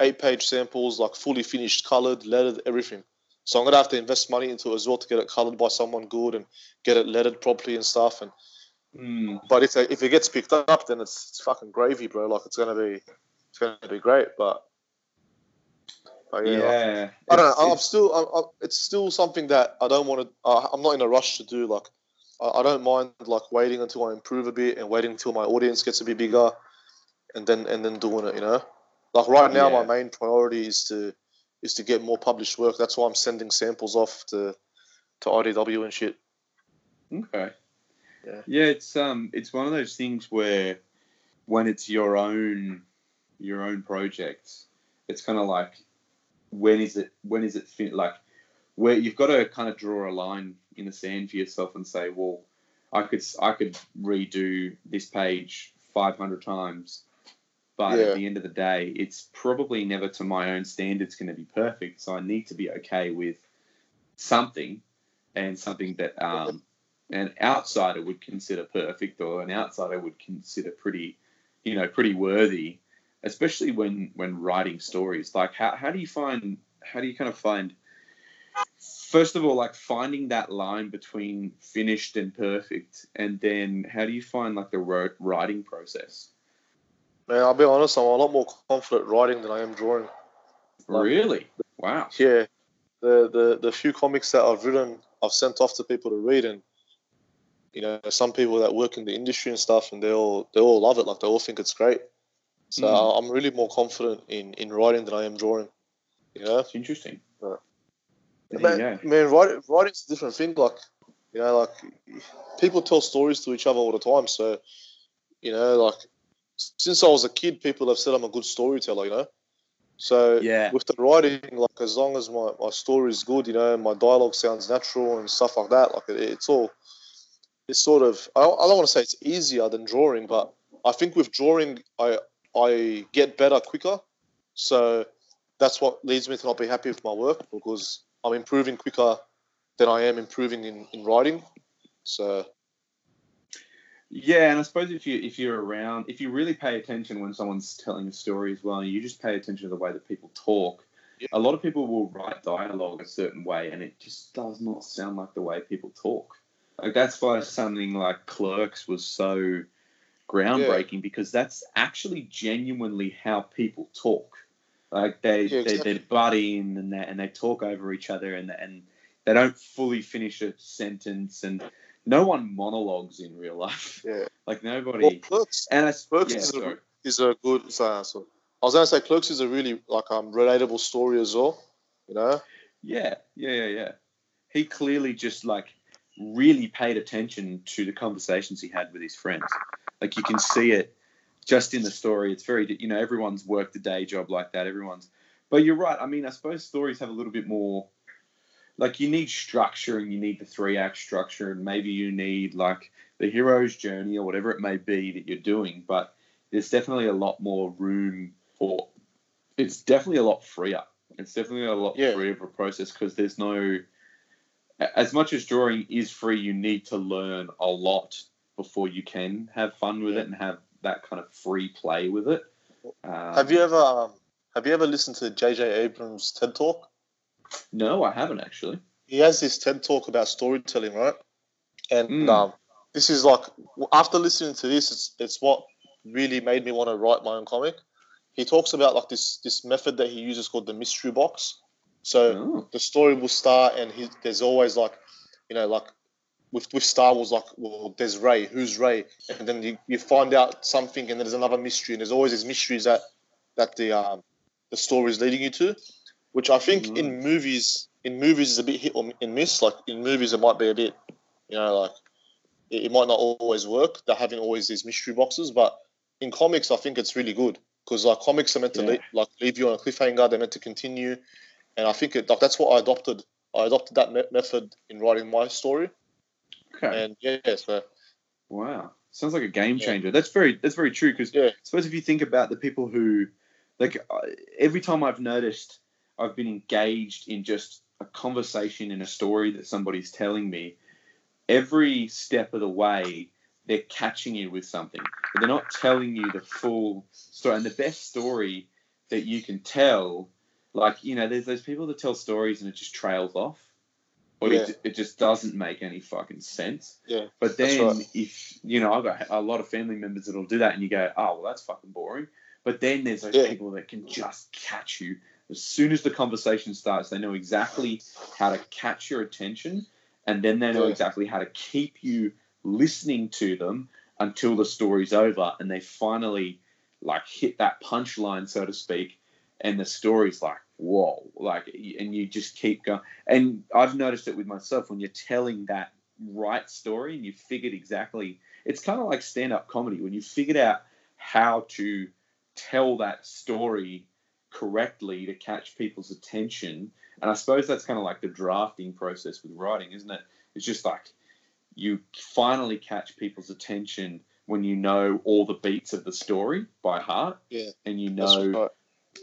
[SPEAKER 2] eight page samples like fully finished, colored, lettered, everything. So I'm gonna have to invest money into it as well to get it colored by someone good and get it lettered properly and stuff. And
[SPEAKER 1] Mm.
[SPEAKER 2] But if if it gets picked up, then it's, it's fucking gravy, bro. Like it's gonna be it's gonna be great. But, but
[SPEAKER 1] Yeah.
[SPEAKER 2] yeah, like, I don't know. I'm still I'm, I'm, it's still something that I don't want to. Uh, I'm not in a rush to do. Like I, I don't mind like waiting until I improve a bit and waiting until my audience gets a bit bigger, and then and then doing it. You know, like right now
[SPEAKER 1] Yeah.
[SPEAKER 2] my main priority is to is to get more published work. That's why I'm sending samples off to to IDW and shit.
[SPEAKER 1] Okay.
[SPEAKER 2] Yeah.
[SPEAKER 1] Yeah, it's um, it's one of those things where when it's your own, your own project, it's kind of like, when is it? When is it fin- like, where you've got to kind of draw a line in the sand for yourself and say, well, I could I could redo this page 500 times, but
[SPEAKER 2] Yeah.
[SPEAKER 1] at the end of the day, it's probably never to my own standards going to be perfect. So I need to be okay with something, and something that um, an outsider would consider perfect, or an outsider would consider pretty, you know, pretty worthy. Especially when when writing stories, like how, how do you find how do you kind of find first of all like finding that line between finished and perfect and then how do you find like the writing process
[SPEAKER 2] Man, I'll be honest. I'm a lot more confident writing than I am drawing. Like-
[SPEAKER 1] really wow
[SPEAKER 2] Yeah, the, the the few comics that I've written, I've sent off to people to read, and you know, some people that work in the industry and stuff, and they all they all love it. Like they all think it's great. So
[SPEAKER 1] Mm.
[SPEAKER 2] I'm really more confident in in writing than I am drawing. You know,
[SPEAKER 1] that's interesting
[SPEAKER 2] Yeah.
[SPEAKER 1] There
[SPEAKER 2] man,
[SPEAKER 1] go.
[SPEAKER 2] man writing, writing's a different thing. Like you know, like people tell stories to each other all the time. So you know, like since I was a kid, people have said I'm a good storyteller. You know. So
[SPEAKER 1] Yeah.
[SPEAKER 2] with the writing, like as long as my, my story is good, you know, my dialogue sounds natural and stuff like that, like it, it's all, it's sort of, I don't, I don't want to say it's easier than drawing, but I think with drawing, I I get better quicker. So that's what leads me to not be happy with my work because I'm improving quicker than I am improving in, in writing. So
[SPEAKER 1] Yeah, and I suppose if you if you're around, if you really pay attention when someone's telling a story as well, and you just pay attention to the way that people talk,
[SPEAKER 2] Yeah.
[SPEAKER 1] a lot of people will write dialogue a certain way, and it just does not sound like the way people talk. Like that's why something like Clerks was so groundbreaking because that's actually genuinely how people talk. Like they
[SPEAKER 2] Yeah,
[SPEAKER 1] they,
[SPEAKER 2] exactly.
[SPEAKER 1] they butt in and they, and they talk over each other and and they don't fully finish a sentence and no one monologues in real life. [laughs]
[SPEAKER 2] yeah,
[SPEAKER 1] Like
[SPEAKER 2] well,
[SPEAKER 1] nobody.
[SPEAKER 2] Clerks,
[SPEAKER 1] and I
[SPEAKER 2] Clerks
[SPEAKER 1] yeah,
[SPEAKER 2] is, a, is a good. So, so I was gonna say Clerks is a really like um relatable story as well. You know.
[SPEAKER 1] yeah, yeah, yeah, yeah. He clearly just like really paid attention to the conversations he had with his friends. Like you can see it just in the story. It's very, you know, everyone's worked a day job like that. Everyone's, but you're right. I mean, I suppose stories have a little bit more. Like you need structure, and you need the three act structure, and maybe you need like the hero's journey or whatever it may be that you're doing. But there's definitely a lot more room for. It's definitely a lot freer. It's definitely a lot
[SPEAKER 2] Yeah.
[SPEAKER 1] freer of a process because there's no. As much as drawing is free, you need to learn a lot before you can have fun with
[SPEAKER 2] Yeah.
[SPEAKER 1] it and have that kind of free play with it. Um,
[SPEAKER 2] Have you ever um, have you ever listened to J.J. Abrams' TED Talk?
[SPEAKER 1] No, I haven't actually.
[SPEAKER 2] He has this TED Talk about storytelling, right? And
[SPEAKER 1] Mm.
[SPEAKER 2] um, this is like after listening to this, it's it's what really made me want to write my own comic. He talks about like this this method that he uses called the mystery box. So
[SPEAKER 1] Oh,
[SPEAKER 2] the story will start, and he, there's always like, you know, like with with Star Wars, like, well, there's Rey, who's Rey, and then you, you find out something, and then there's another mystery, and there's always these mysteries that that the um the story is leading you to, which I think in mm. movies in movies is a bit hit or in miss. Like in movies, it might be a bit, you know, like it, it might not always work. They're having always these mystery boxes, but in comics, I think it's really good because like comics are meant to
[SPEAKER 1] Yeah.
[SPEAKER 2] like leave you on a cliffhanger. They're meant to continue, and I think it like that's what I adopted. I adopted that me- method in writing my story,
[SPEAKER 1] okay.
[SPEAKER 2] and yeah, so
[SPEAKER 1] Wow, sounds like a game
[SPEAKER 2] Yeah.
[SPEAKER 1] changer. That's very that's very true because
[SPEAKER 2] Yeah.
[SPEAKER 1] I suppose if you think about the people who, like, every time I've noticed, I've been engaged in just a conversation in a story that somebody's telling me. Every step of the way, they're catching you with something, but they're not telling you the full story. And the best story that you can tell, like you know, there's those people that tell stories and it just trails off. or
[SPEAKER 2] Yeah.
[SPEAKER 1] it, it just doesn't make any fucking sense.
[SPEAKER 2] Yeah,
[SPEAKER 1] But then
[SPEAKER 2] right.
[SPEAKER 1] if you know, I've got a lot of family members that'll do that, and you go, oh well, that's fucking boring. But then there's those
[SPEAKER 2] Yeah.
[SPEAKER 1] people that can just catch you as soon as the conversation starts. They know exactly how to catch your attention, and then they know exactly how to keep you listening to them until the story's over, and they finally like hit that punchline, so to speak, and the story's like whoa, like, and you just keep going. And I've noticed it with myself when you're telling that right story and you figured exactly. It's kind of like stand-up comedy when you figured out how to tell that story correctly to catch people's attention. And I suppose that's kind of like the drafting process with writing, isn't it? It's just like you finally catch people's attention when you know all the beats of the story by heart.
[SPEAKER 2] Yeah,
[SPEAKER 1] And you know
[SPEAKER 2] right.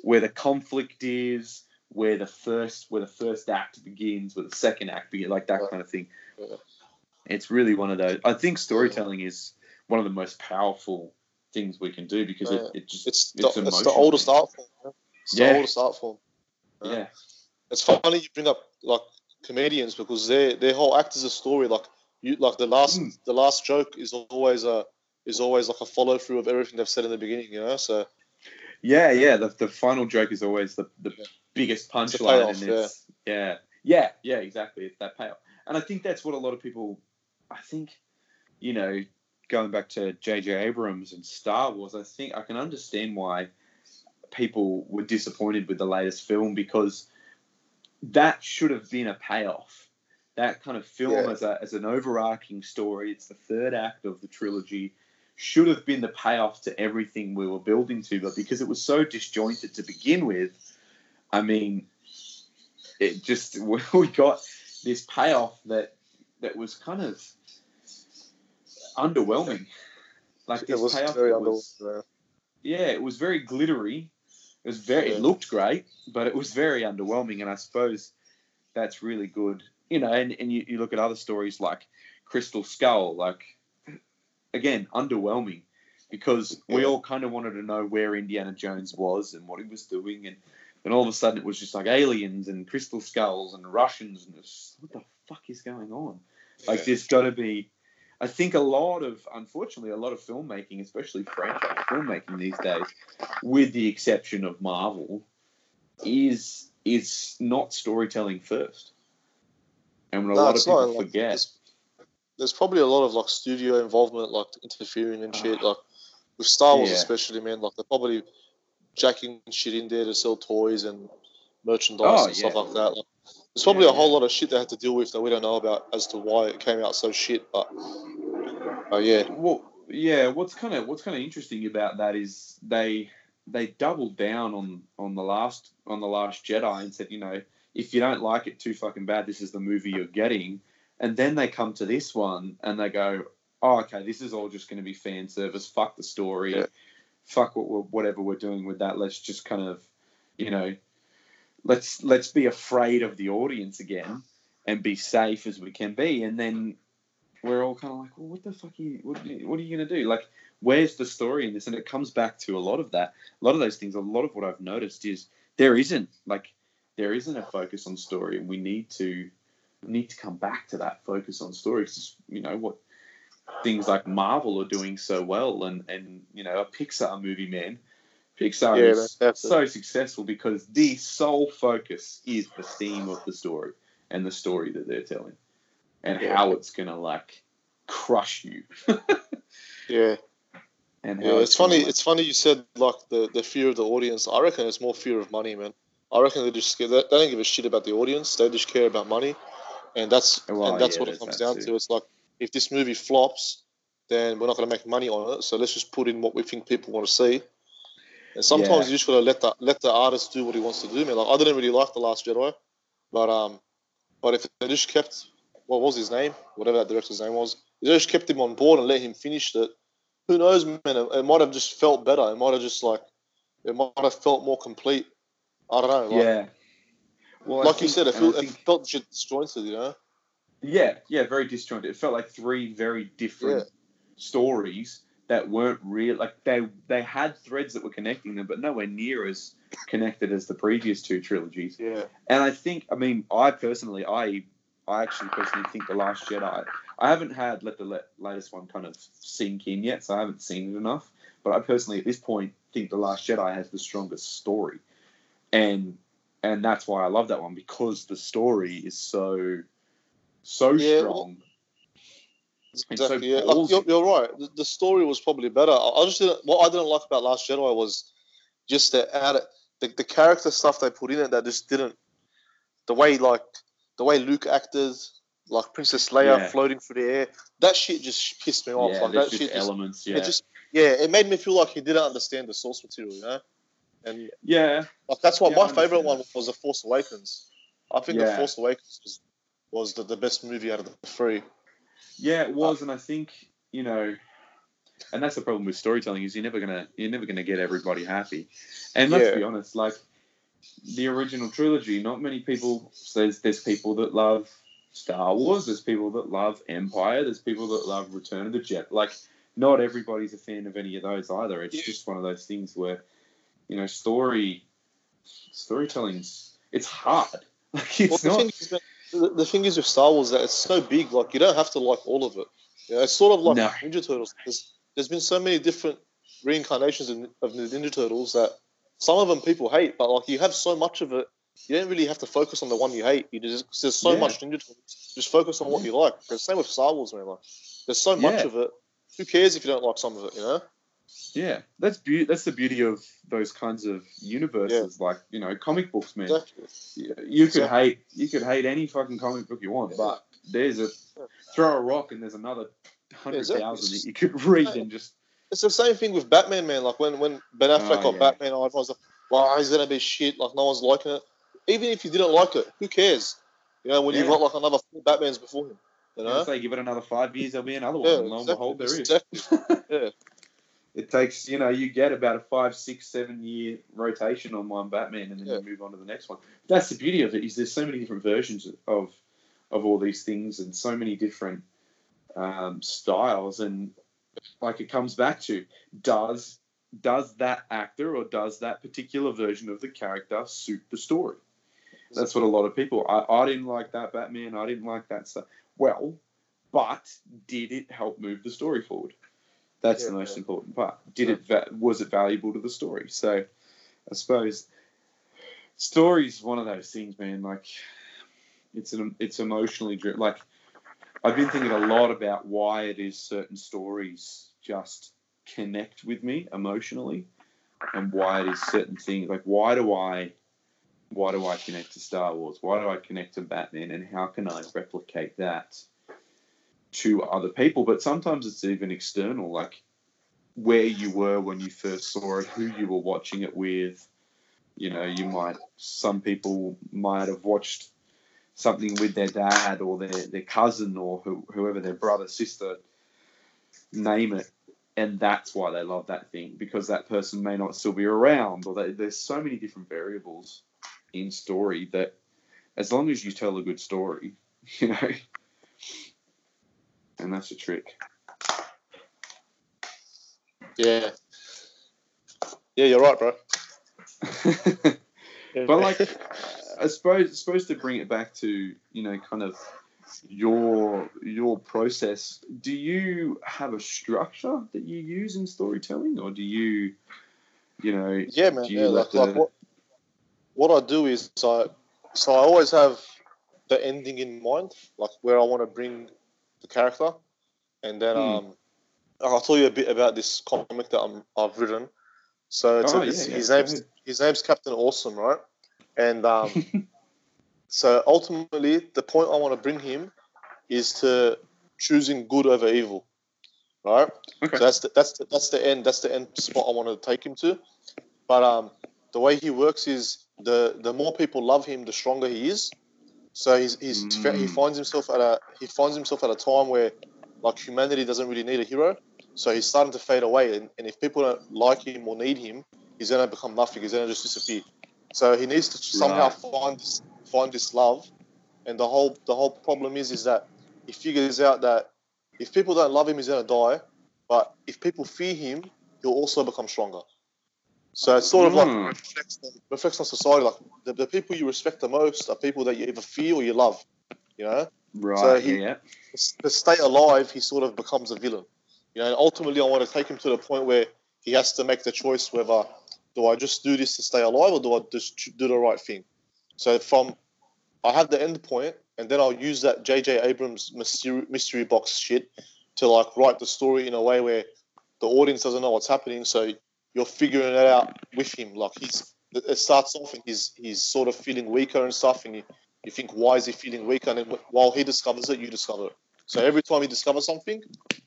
[SPEAKER 1] where the conflict is, where the first where the first act begins, where the second act begins, like that
[SPEAKER 2] Right.
[SPEAKER 1] kind of thing.
[SPEAKER 2] Yeah.
[SPEAKER 1] It's really one of those. I think storytelling is one of the most powerful things we can do because it, it just
[SPEAKER 2] It's the,
[SPEAKER 1] it's
[SPEAKER 2] it's, the oldest art form. It's
[SPEAKER 1] Yeah.
[SPEAKER 2] the oldest art form.
[SPEAKER 1] yeah
[SPEAKER 2] It's funny you bring up like comedians because their their whole act is a story. Like you, like the last
[SPEAKER 1] Mm.
[SPEAKER 2] the last joke is always a is always like a follow through of everything they've said in the beginning. You know, so
[SPEAKER 1] yeah yeah. The, the final joke is always the, the
[SPEAKER 2] Yeah.
[SPEAKER 1] biggest punchline, and it's yeah yeah yeah exactly. It's that payoff, and I think that's what a lot of people. I think you know going back to J.J. Abrams and Star Wars, I think I can understand why people were disappointed with the latest film because that should have been a payoff. That kind of film
[SPEAKER 2] Yeah.
[SPEAKER 1] as, a, as an overarching story, it's the third act of the trilogy, should have been the payoff to everything we were building to. But because it was so disjointed to begin with, I mean, it just, [laughs] we got this payoff that, that was kind of underwhelming. Like
[SPEAKER 2] it
[SPEAKER 1] this
[SPEAKER 2] was
[SPEAKER 1] payoff was,
[SPEAKER 2] underwhelming.
[SPEAKER 1] yeah, it was very glittery. It was very. It looked great, but it was very underwhelming. And I suppose that's really good. You know, and, and you, you look at other stories like Crystal Skull, like again underwhelming because we all kind of wanted to know where Indiana Jones was and what he was doing, and then all of a sudden it was just like aliens and crystal skulls and Russians and what the fuck is going on? Like
[SPEAKER 2] Yeah.
[SPEAKER 1] there's got to be. I think a lot of, unfortunately, a lot of filmmaking, especially franchise filmmaking these days, with the exception of Marvel, is is not storytelling first. And when a lot of people
[SPEAKER 2] not, like,
[SPEAKER 1] forget,
[SPEAKER 2] There's, there's probably a lot of like studio involvement, like interfering and ah. shit. Like with Star Wars,
[SPEAKER 1] Yeah.
[SPEAKER 2] especially, man. Like they're probably jacking shit in there to sell toys and merchandise
[SPEAKER 1] Oh,
[SPEAKER 2] and stuff like that. Like, there's probably
[SPEAKER 1] Yeah,
[SPEAKER 2] a whole lot of shit they had to deal with that we don't know about as to why it came out so shit. But oh yeah,
[SPEAKER 1] Well, yeah. What's kind of what's kind of interesting about that is they they doubled down on on the last on the last Jedi and said, you know, if you don't like it too fucking bad, this is the movie you're getting. And then they come to this one and they go, oh, okay, this is all just going to be fan service. Fuck the story.
[SPEAKER 2] Yeah.
[SPEAKER 1] Fuck what whatever we're doing with that. Let's just kind of, you know, let's let's be afraid of the audience again and be safe as we can be. And then we're all kind of like, well, what the fuck are you, what, what are you going to do? Like, where's the story in this? And it comes back to a lot of that. A lot of those things, a lot of what I've noticed is there isn't, like, there isn't a focus on story. And we need to, we need to come back to that focus on story. you know, what things like Marvel are doing so well and, and you know, a Pixar movie, man. Pixar
[SPEAKER 2] Yeah,
[SPEAKER 1] is
[SPEAKER 2] that's it.
[SPEAKER 1] so successful because the sole focus is the theme of the story and the story that they're telling and
[SPEAKER 2] Yeah.
[SPEAKER 1] how it's gonna like crush you [laughs]
[SPEAKER 2] yeah.
[SPEAKER 1] and how
[SPEAKER 2] Yeah, it's funny.
[SPEAKER 1] like-
[SPEAKER 2] It's funny you said like the, the fear of the audience. I reckon it's more fear of money, man. I reckon they just they, they don't give a shit about the audience. They just care about money, and that's
[SPEAKER 1] Well,
[SPEAKER 2] and that's
[SPEAKER 1] yeah,
[SPEAKER 2] what it comes down
[SPEAKER 1] too.
[SPEAKER 2] to. It's like if this movie flops, then we're not going to make money on it. So let's just put in what we think people want to see. And sometimes
[SPEAKER 1] Yeah.
[SPEAKER 2] you just got to let the let the artist do what he wants to do, man. Like I didn't really like the Last Jedi, but um, but if they just kept what was his name, whatever that director's name was, if they just kept him on board and let him finish it who knows, man? It, it might have just felt better. It might have just like, it might have felt more complete. I don't know. Like,
[SPEAKER 1] yeah well
[SPEAKER 2] like you said, it, feel, it felt disjointed. You know?
[SPEAKER 1] yeah yeah very disjointed it felt like three very different stories that weren't real like they they had threads that were connecting them but nowhere near as connected as the previous two trilogies
[SPEAKER 2] Yeah.
[SPEAKER 1] And I think, I mean, I personally, I I actually personally think the Last Jedi. I haven't had let the le- latest one kind of sink in yet, so I haven't seen it enough. But I personally, at this point, think the Last Jedi has the strongest story, and and that's why I love that one because the story is so so
[SPEAKER 2] Yeah,
[SPEAKER 1] strong. It's so
[SPEAKER 2] Exactly. yeah. Like, you're, you're right. The, the story was probably better. I, I just didn't. What I didn't like about Last Jedi was just the add the, the character stuff they put in it that just didn't. The way like the way Luke acted, like Princess Leia
[SPEAKER 1] Yeah.
[SPEAKER 2] floating through the air, that shit just pissed me off.
[SPEAKER 1] yeah,
[SPEAKER 2] like that
[SPEAKER 1] just
[SPEAKER 2] shit just,
[SPEAKER 1] elements. Yeah,
[SPEAKER 2] it just yeah, it made me feel like he didn't understand the source material, you know. And
[SPEAKER 1] yeah,
[SPEAKER 2] like that's why
[SPEAKER 1] Yeah,
[SPEAKER 2] my favorite one was The Force Awakens. I think The Force Awakens was, was the, the best movie out of the three.
[SPEAKER 1] Yeah, it uh, was, and I think you know, and that's the problem with storytelling is you're never gonna you're never gonna get everybody happy. And let's
[SPEAKER 2] Yeah.
[SPEAKER 1] be honest, like the original trilogy, not many people. There's there's people that love Star Wars. There's people that love Empire. There's people that love Return of the Jedi. Like not everybody's a fan of any of those either. It's
[SPEAKER 2] Yeah.
[SPEAKER 1] just one of those things where you know story storytelling's it's hard. [laughs] Like it's
[SPEAKER 2] the,
[SPEAKER 1] not.
[SPEAKER 2] is, the, the thing is with Star Wars that it's so big, like you don't have to like all of it. You know, it's sort of like
[SPEAKER 1] No.
[SPEAKER 2] Ninja Turtles. There's, there's been so many different reincarnations of, of the Ninja Turtles that some of them people hate, but like you have so much of it, you don't really have to focus on the one you hate. You just there's so
[SPEAKER 1] Yeah.
[SPEAKER 2] much Ninja Turtles. Just focus on what you like. Because same with Star Wars, man. Like there's so much
[SPEAKER 1] Yeah.
[SPEAKER 2] of it. Who cares if you don't like some of it? You know?
[SPEAKER 1] Yeah, that's be- That's the beauty of those kinds of universes, like you know, comic books, man.
[SPEAKER 2] Exactly.
[SPEAKER 1] You you could
[SPEAKER 2] Exactly.
[SPEAKER 1] hate you could hate any fucking comic book you want,
[SPEAKER 2] Yeah.
[SPEAKER 1] but there's a throw a rock and there's another hundred
[SPEAKER 2] Exactly.
[SPEAKER 1] that you could [laughs] read and just
[SPEAKER 2] It's the same thing with Batman, man. Like when, when Ben Affleck
[SPEAKER 1] Oh,
[SPEAKER 2] got
[SPEAKER 1] yeah.
[SPEAKER 2] Batman, was like, "Well, he's gonna be shit." Like no one's liking it. Even if you didn't like it, who cares? You know, when you've got like another four Batmans before him. You know?
[SPEAKER 1] know, say give it another five years, there'll be another one.
[SPEAKER 2] Yeah,
[SPEAKER 1] and lo and behold, there is.
[SPEAKER 2] Exactly. [laughs] Yeah.
[SPEAKER 1] It takes you know you get about a five, six, seven year rotation on one Batman, and then
[SPEAKER 2] Yeah.
[SPEAKER 1] you move on to the next one. That's the beauty of it is there's so many different versions of of all these things and so many different um, styles and like it comes back to does does that actor or does that particular version of the character suit the story that's what a lot of people i, I didn't like that batman i didn't like that stuff well but did it help move the story forward that's the most
[SPEAKER 2] yeah.
[SPEAKER 1] important part did it va- was it valuable to the story so i suppose story's one of those things man like it's an it's emotionally driven like I've been thinking a lot about why it is certain stories just connect with me emotionally, and why it is certain things like why do I, why do I connect to Star Wars? Why do I connect to Batman? And how can I replicate that to other people? But sometimes it's even external, like where you were when you first saw it, who you were watching it with. You know, you might some people might have watched something with their dad or their, their cousin or who, whoever their brother sister name it and that's why they love that thing because that person may not still be around or they, there's so many different variables in story that as long as you tell a good story [laughs] you know and that's a trick
[SPEAKER 2] Yeah. Yeah, you're right, bro. [laughs]
[SPEAKER 1] but like I suppose supposed to bring it back to you know kind of your your process. Do you have a structure that you use in storytelling, or do you, you know,
[SPEAKER 2] yeah, man.
[SPEAKER 1] do you
[SPEAKER 2] Yeah, like, like what what I do is I so I always have the ending in mind, like where I want to bring the character, and then
[SPEAKER 1] Hmm.
[SPEAKER 2] um, I'll tell you a bit about this comic that I'm, I've written. So it's,
[SPEAKER 1] Oh,
[SPEAKER 2] it's
[SPEAKER 1] yeah, yeah,
[SPEAKER 2] his
[SPEAKER 1] go
[SPEAKER 2] name's his name's Captain Awesome, right? And um, [laughs] so ultimately, the point I want to bring him is to choosing good over evil, right?
[SPEAKER 1] Okay.
[SPEAKER 2] So that's the, that's the, that's the end. That's the end spot I want to take him to. But um, the way he works is the the more people love him, the stronger he is. So he's, he's he
[SPEAKER 1] Mm.
[SPEAKER 2] finds himself at a he finds himself at a time where like humanity doesn't really need a hero. So he's starting to fade away, and, and if people don't like him or need him, he's gonna become nothing. He's gonna just disappear. So he needs to somehow
[SPEAKER 1] Right.
[SPEAKER 2] find this find this love, and the whole the whole problem is is that he figures out that if people don't love him, he's gonna die. But if people fear him, he'll also become stronger. So it's sort of like
[SPEAKER 1] Mm.
[SPEAKER 2] reflects, reflects on society. Like the, the people you respect the most are people that you either fear or you love. You know,
[SPEAKER 1] Right.
[SPEAKER 2] So he-
[SPEAKER 1] yeah.
[SPEAKER 2] to stay alive, he sort of becomes a villain. You know, and ultimately, I want to take him to the point where he has to make the choice whether do I just do this to stay alive or do I just do the right thing. So from I have the end point, and then I'll use that J.J. Abrams mystery, mystery box shit to like write the story in a way where the audience doesn't know what's happening. So you're figuring it out with him. Like he's it starts off and he's he's sort of feeling weaker and stuff, and you, you think why is he feeling weaker? And then while he discovers it, you discover it. So every time he discovers something,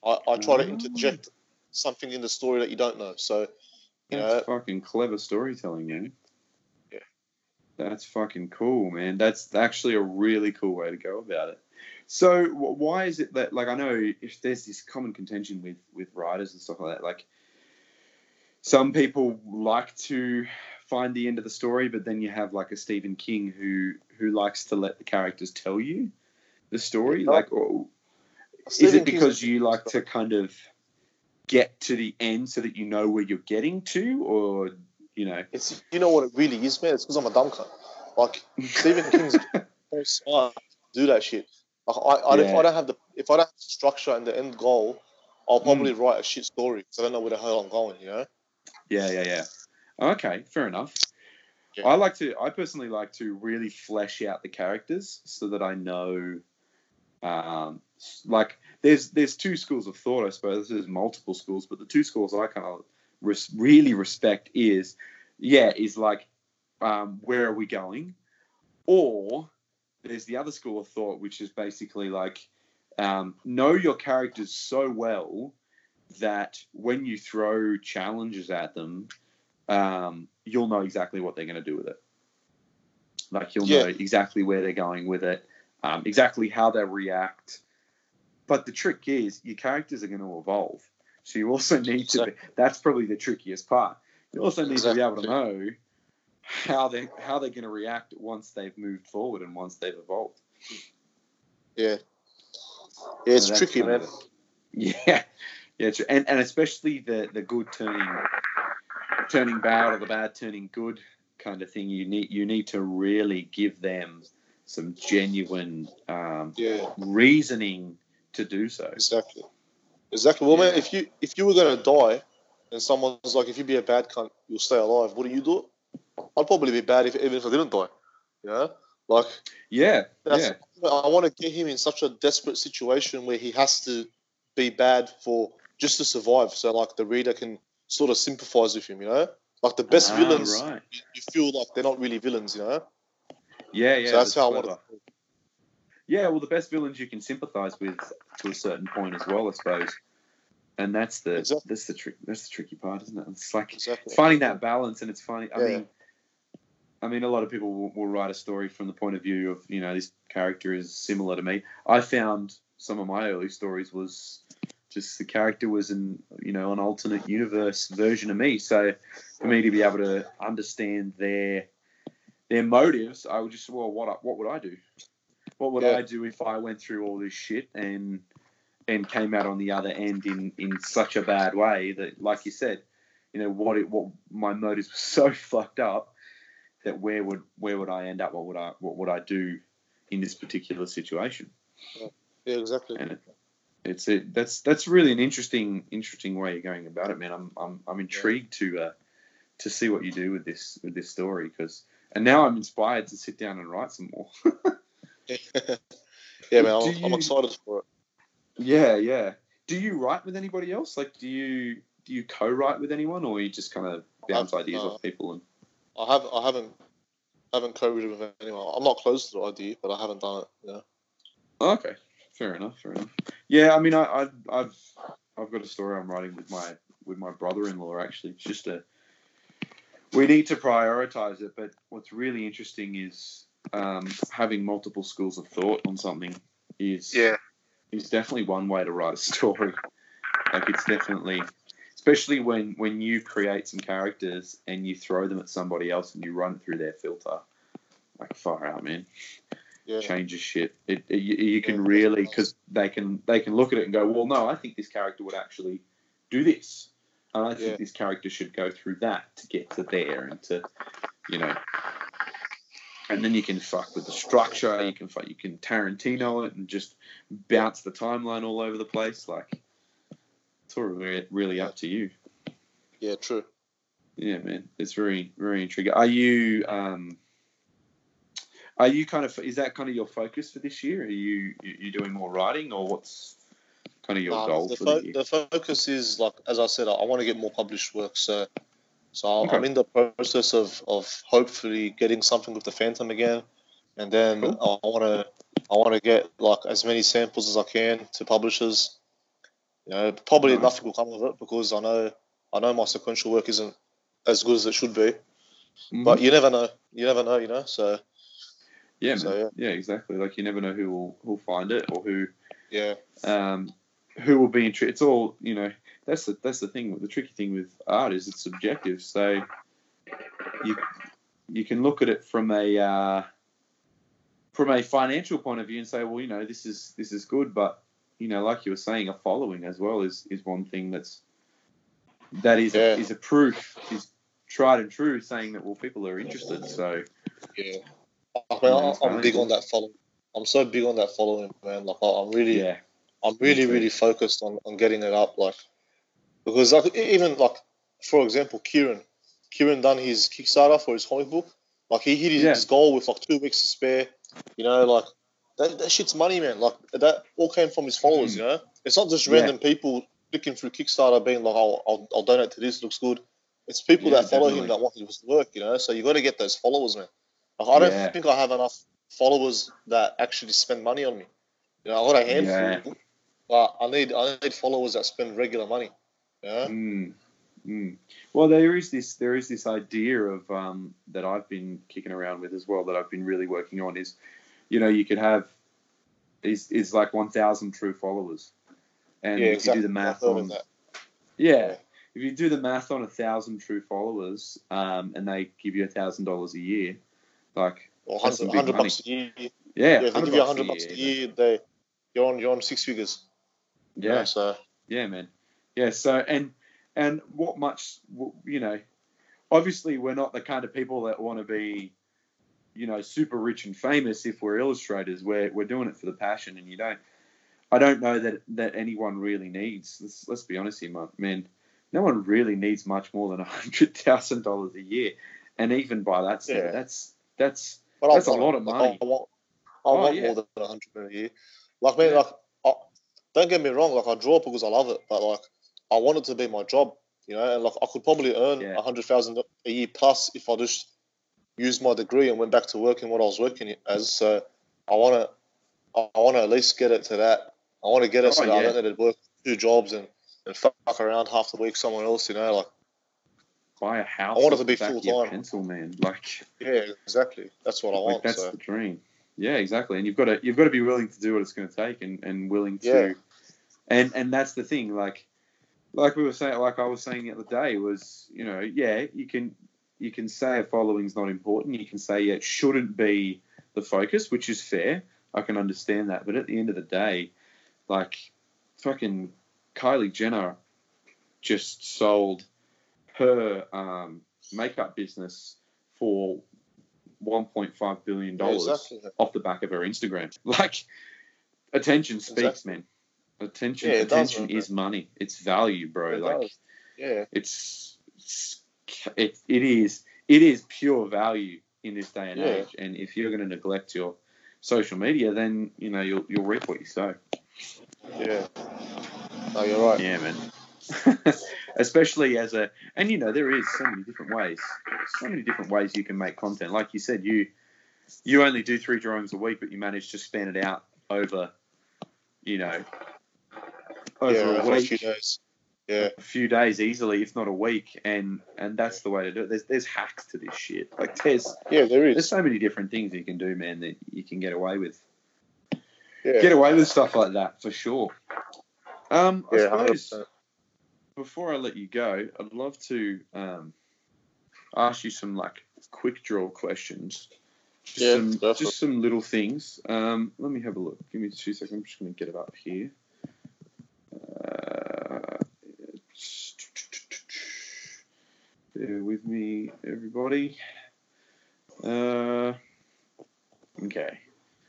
[SPEAKER 2] I, I try to
[SPEAKER 1] Ah.
[SPEAKER 2] interject something in the story that you don't know. So you know,
[SPEAKER 1] That's fucking clever storytelling, man.
[SPEAKER 2] Yeah.
[SPEAKER 1] That's fucking cool, man. That's actually a really cool way to go about it. So, why is it that, like, I know if there's this common contention with with writers and stuff like that, like, some people like to find the end of the story, but then you have like a Stephen King who who likes to let the characters tell you the story.
[SPEAKER 2] Oh.
[SPEAKER 1] Like, or, is
[SPEAKER 2] Stephen
[SPEAKER 1] it because you like to kind of get to the end so that you know where you're getting to, or you know?
[SPEAKER 2] It's you know what it really is, man. It's because I'm a dumb cunt. Like Stephen King's [laughs] so smart to do that shit. Like, I, I, if I don't have the if I don't have the structure and the end goal, I'll mm. probably write a shit story because I don't know where the hell I'm going. You know?
[SPEAKER 1] Yeah, yeah, yeah. Okay, fair enough.
[SPEAKER 2] Yeah.
[SPEAKER 1] I like to. I personally like to really flesh out the characters so that I know. Um, like there's there's two schools of thought, I suppose. There's multiple schools, but the two schools I kind of res- really respect is, yeah, is like, um, where are we going, or there's the other school of thought, which is basically like, um, know your characters so well that when you throw challenges at them, um, you'll know exactly what they're going to do with it. Like you'll
[SPEAKER 2] Yeah.
[SPEAKER 1] know exactly where they're going with it, um, exactly how they react. But the trick is your characters are going to evolve, so you also need to. Be, that's probably the trickiest part. You also need to be able to know how they how they're going to react once they've moved forward and once they've evolved.
[SPEAKER 2] Yeah. Yeah, it's
[SPEAKER 1] So
[SPEAKER 2] tricky, man.
[SPEAKER 1] of [laughs] yeah, yeah, true. and and especially the the good turning turning bad or the bad turning good kind of thing. You need you need to really give them some genuine um,
[SPEAKER 2] Yeah,
[SPEAKER 1] reasoning to do so.
[SPEAKER 2] exactly. Exactly. Well, man, if you if you were gonna die, and someone's like, if you be a bad cunt, you'll stay alive. What do you do? I'd probably be bad if even if I didn't die. You know, like
[SPEAKER 1] Yeah, yeah,
[SPEAKER 2] I want to get him in such a desperate situation where he has to be bad for just to survive. So like the reader can sort of sympathize with him. You know, like the best
[SPEAKER 1] Ah,
[SPEAKER 2] villains,
[SPEAKER 1] right?
[SPEAKER 2] you, feel like they're not really villains. You know,
[SPEAKER 1] Yeah, yeah.
[SPEAKER 2] so that's, how I want to.
[SPEAKER 1] Yeah, well, the best villains you can sympathise with to a certain point as well, I suppose. And that's the
[SPEAKER 2] Exactly.
[SPEAKER 1] that's the trick. That's the tricky part, isn't it? It's like
[SPEAKER 2] Exactly.
[SPEAKER 1] finding that balance, and it's funny. I
[SPEAKER 2] Yeah.
[SPEAKER 1] mean, I mean, a lot of people will, will write a story from the point of view of you know this character is similar to me. I found some of my early stories was just the character was an you know an alternate universe version of me. So for me to be able to understand their their motives, I would just well, what what would I do? What would
[SPEAKER 2] Yeah.
[SPEAKER 1] I do if I went through all this shit and and came out on the other end in in such a bad way that, like you said, you know what it what my motives were [laughs] so fucked up that where would where would I end up? What would I what would I do in this particular situation?
[SPEAKER 2] Yeah, exactly.
[SPEAKER 1] And it's it that's that's really an interesting interesting way of going about it, man. I'm I'm I'm intrigued to uh, to see what you do with this with this story because and now I'm inspired to sit down and write some more. [laughs]
[SPEAKER 2] yeah, man, I'm, I'm excited for it.
[SPEAKER 1] yeah, yeah. Do you write with anybody else? Like, do you do you co-write with anyone, or you just kind of bounce ideas
[SPEAKER 2] uh,
[SPEAKER 1] off people? And
[SPEAKER 2] I have I haven't haven't co-written with anyone. I'm not close to the idea, but I haven't done it. Yeah.
[SPEAKER 1] Oh, okay, fair enough, fair enough. Yeah, I mean, I, I I've I've got a story I'm writing with my with my brother-in-law. Actually, it's just a we need to prioritize it. But what's really interesting is um, having multiple schools of thought on something is yeah is definitely one way to write a story. Like it's definitely, especially when when you create some characters and you throw them at somebody else and you run through their filter. Like far out, man.
[SPEAKER 2] Yeah.
[SPEAKER 1] Changes shit. It, it you, you can
[SPEAKER 2] Yeah.
[SPEAKER 1] really because they can they can look at it and go, well, no, I think this character would actually do this, and I think
[SPEAKER 2] Yeah.
[SPEAKER 1] this character should go through that to get to there and to, you know. and then you can fuck with the structure. You can fuck, you can Tarantino it and just bounce the timeline all over the place. Like it's all really, really up to you.
[SPEAKER 2] Yeah, true.
[SPEAKER 1] Yeah, man, it's very very intriguing. Are you um, are you kind of is that kind of your focus for this year? Are you you doing more writing or what's kind of your
[SPEAKER 2] Um,
[SPEAKER 1] goal
[SPEAKER 2] the,
[SPEAKER 1] for
[SPEAKER 2] fo-
[SPEAKER 1] the year?
[SPEAKER 2] the focus is like as I said, I, I want to get more published work. So, so I'm-
[SPEAKER 1] Okay.
[SPEAKER 2] I'm in the process of, of hopefully getting something with the Phantom again, and then
[SPEAKER 1] Cool.
[SPEAKER 2] I want to I want to get like as many samples as I can to publishers. You know, probably
[SPEAKER 1] Nice.
[SPEAKER 2] nothing will come of it because I know I know my sequential work isn't as good as it should be.
[SPEAKER 1] Mhm.
[SPEAKER 2] But you never know. You never know. You know. So
[SPEAKER 1] yeah,
[SPEAKER 2] so,
[SPEAKER 1] yeah. exactly. Like you never know who will who'll find it or who
[SPEAKER 2] yeah,
[SPEAKER 1] um, who will be intrigued. It's all you know. That's the that's the thing. The tricky thing with art is it's subjective. So you you can look at it from a uh, from a financial point of view and say, well, you know, this is this is good, but you know, like you were saying, a following as well is is one thing that's that is
[SPEAKER 2] Yeah.
[SPEAKER 1] is a proof is tried and true, saying that well, people are interested. So
[SPEAKER 2] yeah.
[SPEAKER 1] Yeah, it's
[SPEAKER 2] I- I'm big on that following. I'm so big on that following, man. Like I'm really.
[SPEAKER 1] yeah,
[SPEAKER 2] I'm really, really focused on, on getting it up, like because like even like for example, Kieran, Kieran done his Kickstarter for his comic book. Like he hit his,
[SPEAKER 1] Yeah.
[SPEAKER 2] his goal with like two weeks to spare. You know, like that, that shit's money, man. Like that all came from his followers.
[SPEAKER 1] Mm.
[SPEAKER 2] You know, it's not just
[SPEAKER 1] Yeah.
[SPEAKER 2] random people clicking through Kickstarter being like, "Oh, I'll, I'll donate to this. Looks good." It's people
[SPEAKER 1] Yeah,
[SPEAKER 2] that follow
[SPEAKER 1] definitely.
[SPEAKER 2] him that want his work. You know, so you got to get those followers, man. Like I don't
[SPEAKER 1] Yeah.
[SPEAKER 2] think I have enough followers that actually spend money on me. You know, I got a handful, but I need I need followers that spend regular money. Yeah,
[SPEAKER 1] Mm, mm. Well, there is this there is this idea of um, that I've been kicking around with as well that I've been really working on is, you know, you could have is is like one thousand true followers, and
[SPEAKER 2] yeah,
[SPEAKER 1] if
[SPEAKER 2] exactly.
[SPEAKER 1] you do the math on
[SPEAKER 2] that.
[SPEAKER 1] yeah, if you do the math on a thousand true followers, um, and they give you a thousand dollars a year, like
[SPEAKER 2] Or 100, 100 bucks a year.
[SPEAKER 1] yeah,
[SPEAKER 2] Yeah, if they give you
[SPEAKER 1] bucks
[SPEAKER 2] 100 bucks a year, they you're on you're on six figures. you know,
[SPEAKER 1] yeah,
[SPEAKER 2] so
[SPEAKER 1] Yeah, man. Yeah. So and and what much you know, obviously we're not the kind of people that want to be, you know, super rich and famous. If we're illustrators, we're we're doing it for the passion, and you don't. I don't know that that anyone really needs. Let's, let's be honest here, man. No one really needs much more than a hundred thousand dollars a year, and even by that
[SPEAKER 2] Yeah.
[SPEAKER 1] that's that's
[SPEAKER 2] but I
[SPEAKER 1] That's a
[SPEAKER 2] want it.
[SPEAKER 1] lot of money.
[SPEAKER 2] I want I
[SPEAKER 1] Oh,
[SPEAKER 2] want
[SPEAKER 1] yeah.
[SPEAKER 2] more than 100 million a year. Like man,
[SPEAKER 1] Yeah.
[SPEAKER 2] like I, don't get me wrong. Like I draw because I love it, but like I want it to be my job. You know, and like I could probably earn a
[SPEAKER 1] Yeah.
[SPEAKER 2] hundred thousand a year plus if I just used my degree and went back to working what I was working as. So I want to, I want to at least get it to that. I want to get it oh, so
[SPEAKER 1] Oh,
[SPEAKER 2] that I don't need to work two jobs and, and fuck around half the week somewhere else. You know, like
[SPEAKER 1] buy a house.
[SPEAKER 2] I want it to be
[SPEAKER 1] the back of
[SPEAKER 2] full-time.
[SPEAKER 1] your Pencil, man. [laughs] Like
[SPEAKER 2] yeah, exactly. That's what I
[SPEAKER 1] Like,
[SPEAKER 2] want.
[SPEAKER 1] that's
[SPEAKER 2] so
[SPEAKER 1] the dream. Yeah, exactly. And you've got to you've got to be willing to do what it's going to take, and, and willing to,
[SPEAKER 2] Yeah.
[SPEAKER 1] and and that's the thing. Like, like we were saying, like I was saying the other day, was you know, yeah, you can you can say a following's not important. You can say it shouldn't be the focus, which is fair. I can understand that, but at the end of the day, like, fucking Kylie Jenner just sold her um, makeup business for 1.5 billion dollars
[SPEAKER 2] exactly.
[SPEAKER 1] off the back of her Instagram. [laughs] Like, attention speaks,
[SPEAKER 2] Exactly.
[SPEAKER 1] man. Attention,
[SPEAKER 2] Yeah, does,
[SPEAKER 1] attention
[SPEAKER 2] man.
[SPEAKER 1] is money. It's value, bro.
[SPEAKER 2] It
[SPEAKER 1] like,
[SPEAKER 2] does. Yeah,
[SPEAKER 1] it's, it's it, it is it is pure value in this day and
[SPEAKER 2] Yeah.
[SPEAKER 1] age. And if you're going to neglect your social media, then you know you'll you'll reap what you sow.
[SPEAKER 2] yeah. Oh, you're right.
[SPEAKER 1] Yeah, man. [laughs] Especially as a, and you know, there is so many different ways, so many different ways you can make content. Like you said, you you only do three drawings a week, but you manage to span it out over, you know, over
[SPEAKER 2] yeah,
[SPEAKER 1] a week,
[SPEAKER 2] few days. Yeah,
[SPEAKER 1] a few days easily, if not a week, and and that's the way to do it. There's there's hacks to this shit. Like there's
[SPEAKER 2] yeah, there is.
[SPEAKER 1] there's so many different things you can do, man, that you can get away with.
[SPEAKER 2] Yeah,
[SPEAKER 1] Get away with stuff like that for sure. Um, I
[SPEAKER 2] yeah,
[SPEAKER 1] suppose
[SPEAKER 2] 100%.
[SPEAKER 1] Before I let you go, I'd love to um, ask you some like quick draw questions. Just
[SPEAKER 2] Yeah,
[SPEAKER 1] some, just some little things. Um, let me have a look. Give me two seconds. I'm just going to get it up here. Uh, bear with me, everybody. Uh, Okay.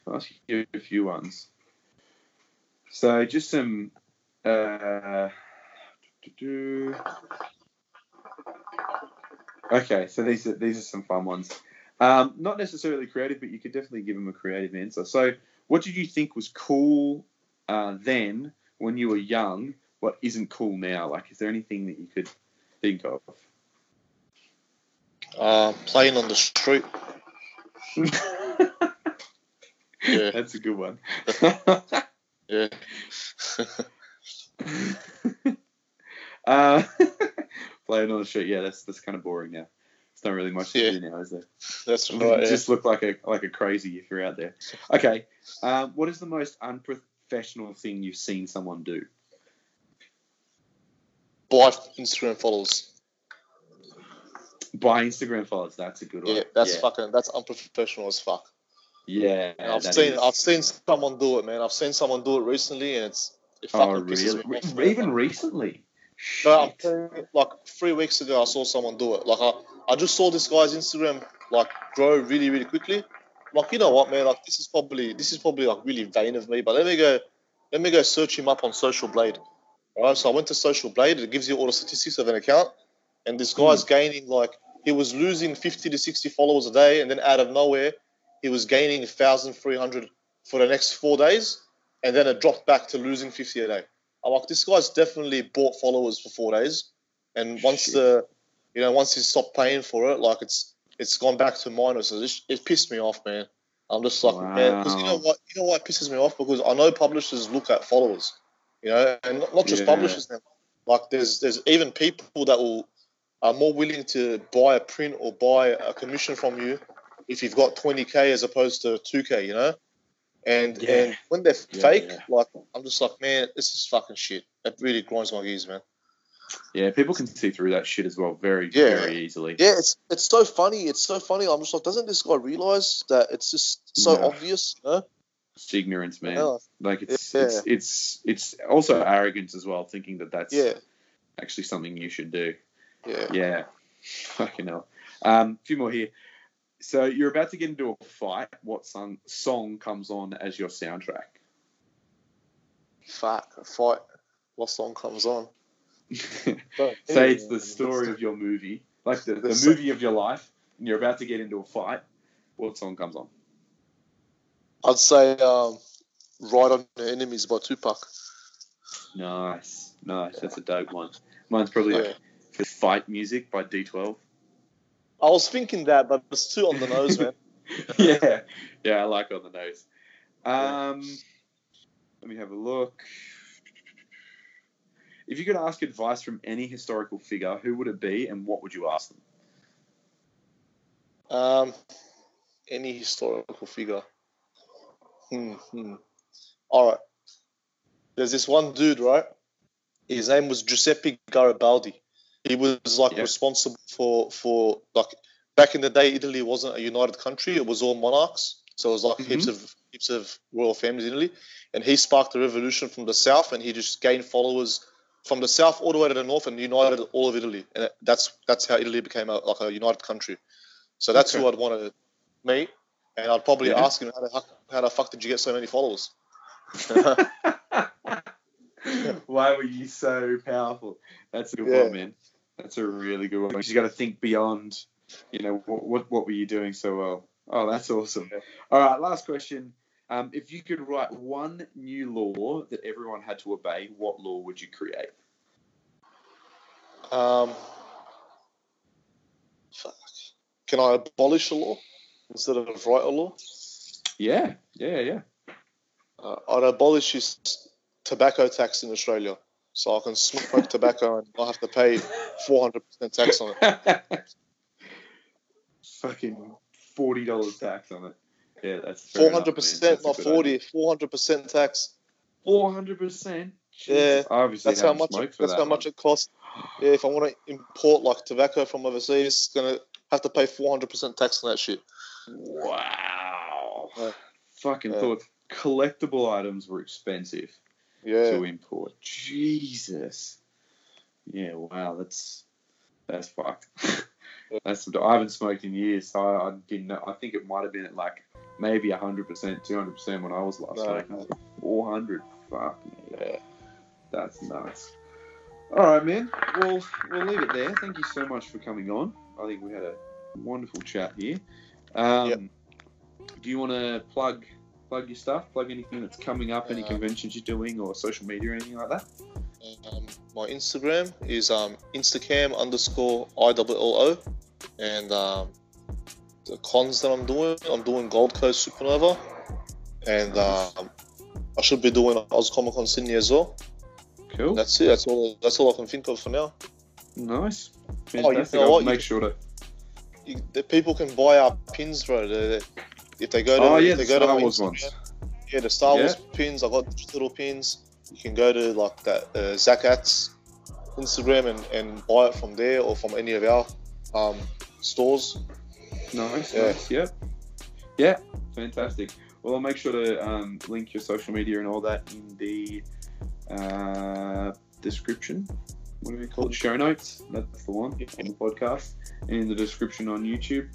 [SPEAKER 1] I'll ask you a few ones. So just some. Uh, okay, so these are these are some fun ones. Um, not necessarily creative, but you could definitely give them a creative answer. So, what did you think was cool uh, then when you were young? What isn't cool now? Like, is there anything that you could think of?
[SPEAKER 2] Uh, playing on the street. [laughs] Yeah.
[SPEAKER 1] That's a good one. [laughs]
[SPEAKER 2] Yeah. [laughs]
[SPEAKER 1] uh, [laughs] playing on the street, yeah, that's that's kind of boring now. It's not really much to do now, is there?
[SPEAKER 2] That's [laughs] right. Yeah.
[SPEAKER 1] just look like a like a crazy if you're out there. Okay, um, what is the most unprofessional thing you've seen someone do?
[SPEAKER 2] Buy Instagram followers.
[SPEAKER 1] Buy Instagram followers. That's a good one.
[SPEAKER 2] Yeah, that's
[SPEAKER 1] yeah.
[SPEAKER 2] fucking. That's unprofessional as fuck.
[SPEAKER 1] Yeah,
[SPEAKER 2] And I've seen.
[SPEAKER 1] is.
[SPEAKER 2] I've seen someone do it, man. I've seen someone do it recently, and it's. It
[SPEAKER 1] Oh,
[SPEAKER 2] fucking pisses
[SPEAKER 1] really?
[SPEAKER 2] me off,
[SPEAKER 1] Re-
[SPEAKER 2] man.
[SPEAKER 1] Even recently. Shit.
[SPEAKER 2] like three weeks ago, I saw someone do it. Like I, I just saw this guy's Instagram like grow really, really quickly. Like you know what, man? Like this is probably this is probably like really vain of me, but let me go, let me go search him up on Social Blade. All right, so I went to Social Blade. It gives you all the statistics of an account, and this guy's hmm. gaining like he was losing 50 to 60 followers a day, and then out of nowhere, he was gaining 1,300 for the next four days, and then it dropped back to losing 50 a day. I'm like, this guy's definitely bought followers for four days, and once
[SPEAKER 1] Shit.
[SPEAKER 2] the, you know, once he stopped paying for it, like it's it's gone back to minus. It, it pissed me off, man. I'm just like, man, because you know what, you know what pisses me off because I know publishers look at followers, you know, and not, not just
[SPEAKER 1] Yeah.
[SPEAKER 2] publishers now. Like there's there's even people that will are more willing to buy a print or buy a commission from you if you've got 20k as opposed to 2k, you know. And
[SPEAKER 1] Yeah.
[SPEAKER 2] and when they're
[SPEAKER 1] Yeah,
[SPEAKER 2] fake,
[SPEAKER 1] yeah.
[SPEAKER 2] like I'm just like, man, this is fucking shit. It really grinds my gears, man.
[SPEAKER 1] Yeah, people can see through that shit as well very, very easily.
[SPEAKER 2] Yeah, it's it's so funny. It's so funny. I'm just like, doesn't this guy realize that it's just so
[SPEAKER 1] No.
[SPEAKER 2] obvious? You know?
[SPEAKER 1] It's ignorance, man. Like it's it's it's it's also arrogance as well, thinking that that's
[SPEAKER 2] Yeah,
[SPEAKER 1] actually something you should do.
[SPEAKER 2] yeah.
[SPEAKER 1] Yeah, [laughs] fucking hell. Um, a few more here. So you're about to get into a fight. What song song comes on as your soundtrack?
[SPEAKER 2] Fuck, a fight. What song comes on? [laughs]
[SPEAKER 1] Say it's the story of your movie, like the, the movie of your life, and you're about to get into a fight. What song comes on?
[SPEAKER 2] I'd say um, "Ride on Your Enemies" by Tupac.
[SPEAKER 1] Nice, nice. That's a dope one. Mine's probably like
[SPEAKER 2] Yeah.
[SPEAKER 1] Fight Music by D12.
[SPEAKER 2] I was thinking that, but it's too on the nose, man. [laughs]
[SPEAKER 1] yeah, yeah, I like on the nose. Um, let me have a look. If you could ask advice from any historical figure, who would it be, and what would you ask them?
[SPEAKER 2] Um, any historical figure. Hmm. hmm. All right. There's this one dude, right? His name was Giuseppe Garibaldi. He was like
[SPEAKER 1] Yeah.
[SPEAKER 2] responsible for for like back in the day, Italy wasn't a united country; it was all monarchs. So it was like heaps mm-hmm. of heaps of royal families in Italy, and he sparked a revolution from the south, and he just gained followers from the south all the way to the north, and united all of Italy, and that's that's how Italy became a, like a united country. So that's
[SPEAKER 1] Okay.
[SPEAKER 2] who I'd want to meet, and I'd probably
[SPEAKER 1] Yeah.
[SPEAKER 2] ask him how the fuck, how the fuck did you get so many followers? [laughs] [laughs]
[SPEAKER 1] Why were you so powerful? That's a good
[SPEAKER 2] Yeah.
[SPEAKER 1] one, man. That's a really good one. You got to think beyond. You know what, what? What were you doing so well? Oh, that's awesome. All right, last question. Um, if you could write one new law that everyone had to obey, what law would you create?
[SPEAKER 2] Um, fuck. Can I abolish a law instead of write a law?
[SPEAKER 1] Yeah, yeah, yeah.
[SPEAKER 2] Uh, I'd abolish this tobacco tax in Australia, so I can smoke tobacco and not have to pay 400% tax on it. [laughs]
[SPEAKER 1] Fucking forty dollars tax on it. Yeah, that's
[SPEAKER 2] 400%,
[SPEAKER 1] man.
[SPEAKER 2] Not
[SPEAKER 1] good
[SPEAKER 2] 40. 400% tax.
[SPEAKER 1] Four hundred percent.
[SPEAKER 2] Yeah,
[SPEAKER 1] obviously
[SPEAKER 2] That's how much. That's
[SPEAKER 1] that
[SPEAKER 2] how
[SPEAKER 1] one.
[SPEAKER 2] much it costs. Yeah, if I want to import like tobacco from overseas, it's gonna have to pay 400% tax on that shit.
[SPEAKER 1] Wow.
[SPEAKER 2] Yeah.
[SPEAKER 1] Fucking
[SPEAKER 2] Yeah.
[SPEAKER 1] thought collectible items were expensive
[SPEAKER 2] Yeah.
[SPEAKER 1] to import. Jesus. Yeah, wow, that's that's fucked. [laughs] That's I haven't smoked in years, so I, I didn't know. I think it might have been at like maybe hundred percent, two hundred percent when I was last
[SPEAKER 2] No.
[SPEAKER 1] smoking. Four hundred. Fuck me.
[SPEAKER 2] Yeah.
[SPEAKER 1] That's nuts. All right, man. Well, we'll leave it there. Thank you so much for coming on. I think we had a wonderful chat here. Um,
[SPEAKER 2] Yep.
[SPEAKER 1] Do you want to plug plug your stuff? Plug anything that's coming up? Any
[SPEAKER 2] Uh,
[SPEAKER 1] conventions you're doing, or social media, or anything like that?
[SPEAKER 2] Um, my Instagram is um, instacam underscore IOO. And um, the cons that I'm doing, I'm doing Gold Coast Supanova. And um, I should be doing Oz Comic Con Sydney as well.
[SPEAKER 1] Cool.
[SPEAKER 2] That's it. That's all. That's all I can think of for now.
[SPEAKER 1] nice.
[SPEAKER 2] you
[SPEAKER 1] Fantastic.
[SPEAKER 2] know
[SPEAKER 1] I'll
[SPEAKER 2] what?
[SPEAKER 1] Make
[SPEAKER 2] can-
[SPEAKER 1] sure to.
[SPEAKER 2] You, the people can buy our pins, bro. They- they- if they go to,
[SPEAKER 1] Oh, yeah,
[SPEAKER 2] if they
[SPEAKER 1] the
[SPEAKER 2] go
[SPEAKER 1] Star
[SPEAKER 2] my
[SPEAKER 1] Wars ones.
[SPEAKER 2] Yeah, the Star Wars pins. I got little pins. You can go to like that uh, Zach At's Instagram and, and buy it from there or from any of our um, stores.
[SPEAKER 1] Nice,
[SPEAKER 2] Yeah.
[SPEAKER 1] nice, yeah. Yeah, fantastic. Well, I'll make sure to um, link your social media and all that in the uh, description. What do we call it? Show notes. That's the one on the podcast. And in the description on YouTube.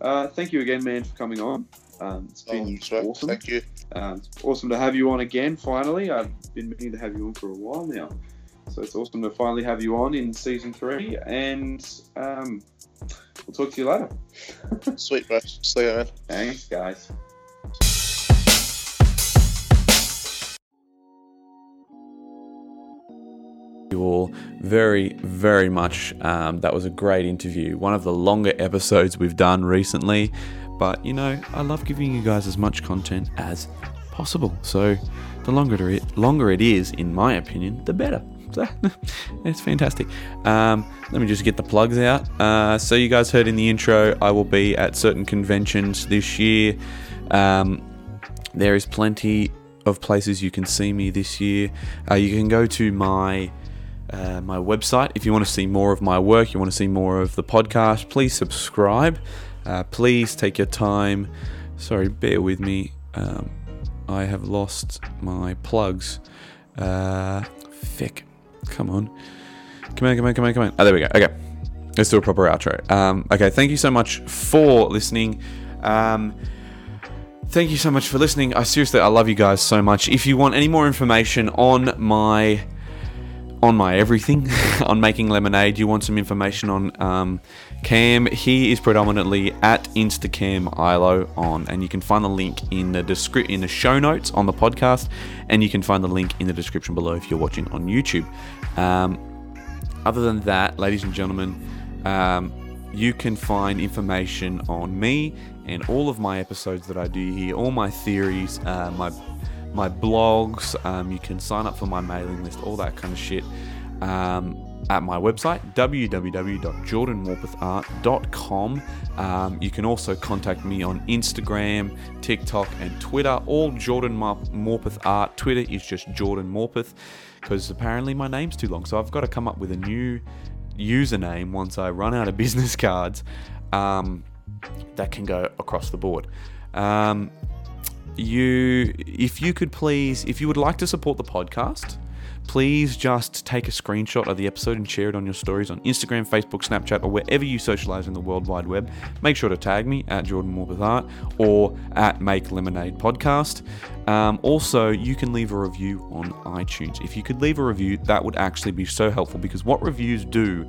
[SPEAKER 1] Uh, thank you again, man, for coming on. Um, it's been
[SPEAKER 2] so
[SPEAKER 1] awesome.
[SPEAKER 2] Thank you.
[SPEAKER 1] Um, it's awesome to have you on again, finally. I've been meaning to have you on for a while now. So it's awesome to finally have you on in season three. And um, we'll talk to you later. [laughs]
[SPEAKER 2] Sweet, bro. See you, man.
[SPEAKER 1] Thanks, guys. You all very, very much. Um, that was a great interview. One of the longer episodes we've done recently. But, you know, I love giving you guys as much content as possible. So the longer it, longer it is, in my opinion, the better. [laughs] So, it's fantastic. Um, let me just get the plugs out. Uh, so you guys heard in the intro, I will be at certain conventions this year. Um, there is plenty of places you can see me this year. Uh, you can go to my uh, my website if you want to see more of my work. You want to see more of the podcast. Please subscribe. Uh, please take your time. Sorry, bear with me. Um, I have lost my plugs. Uh, fick. Come on. Come on, come on, come on, come on. Oh, there we go. Okay. Let's do a proper outro. Um, okay, thank you so much for listening. Um, thank you so much for listening. I seriously, I love you guys so much. If you want any more information on my on my everything [laughs] on making lemonade, you want some information on um, Cam, he is predominantly at Instacam ILO on, and you can find the link in the descri- in the show notes on the podcast, and you can find the link in the description below if you're watching on YouTube. Um, other than that, ladies and gentlemen, um, you can find information on me and all of my episodes that I do here, all my theories, uh, my my blogs. Um, you can sign up for my mailing list, all that kind of shit. Um, at my website, www.jordanmorpethart.com. Um, you can also contact me on Instagram, TikTok, and Twitter. All Jordan Morpeth Art. Twitter is just Jordan Morpeth because apparently my name's too long. So I've got to come up with a new username once I run out of [laughs] business cards um, that can go across the board. Um, you, if you could please, if you would like to support the podcast, please just take a screenshot of the episode and share it on your stories on Instagram, Facebook, Snapchat, or wherever you socialize in the World Wide Web. Make sure to tag me at Jordan Morpeth Art or at Make Lemonade Podcast. Um, also, you can leave a review on iTunes. If you could leave a review, that would actually be so helpful because what reviews do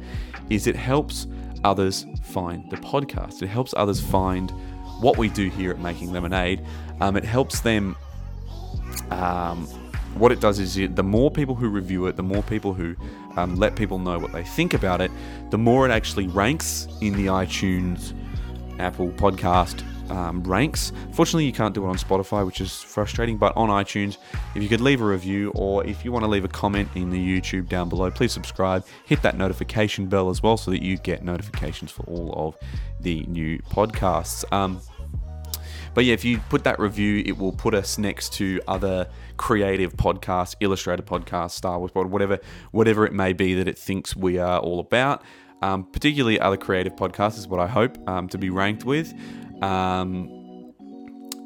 [SPEAKER 1] is it helps others find the podcast. It helps others find what we do here at Making Lemonade. Um, it helps them um, what it does is it, the more people who review it, the more people who um, let people know what they think about it, the more it actually ranks in the iTunes, Apple podcast um, ranks. Fortunately, you can't do it on Spotify, which is frustrating, but on iTunes, if you could leave a review or if you want to leave a comment in the YouTube down below, please subscribe. Hit that notification bell as well so that you get notifications for all of the new podcasts. Um, but yeah, if you put that review, it will put us next to other creative podcasts, illustrated podcasts, Star Wars pod, whatever, whatever it may be that it thinks we are all about. Um, particularly other creative podcasts is what I hope um, to be ranked with. Um,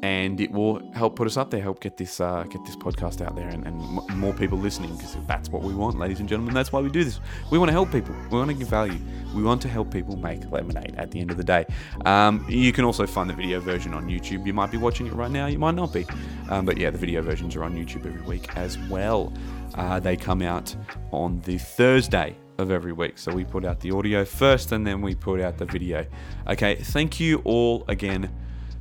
[SPEAKER 1] and it will help put us up there, help get this uh, get this podcast out there, and, and more people listening because that's what we want, ladies and gentlemen. That's why we do this. We want to help people. We want to give value. We want to help people make lemonade. At the end of the day, um, you can also find the video version on YouTube. You might be watching it right now. You might not be, um, but yeah, the video versions are on YouTube every week as well. Uh, they come out on the Thursday of every week. So we put out the audio first and then we put out the video. Okay, thank you all again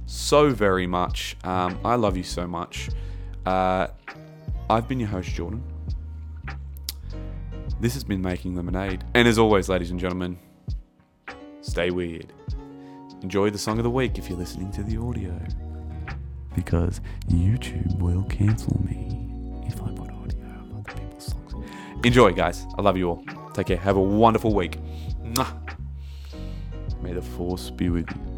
[SPEAKER 1] so very much. Um, I love you so much. Uh, I've been your host, Jordan. This has been Making Lemonade. And as always, ladies and gentlemen, stay weird. Enjoy the song of the week if you're listening to the audio. Because YouTube will cancel me if I put audio of other people's songs. Enjoy, guys. I love you all. Take care. Have a wonderful week. Mwah. May the force be with you.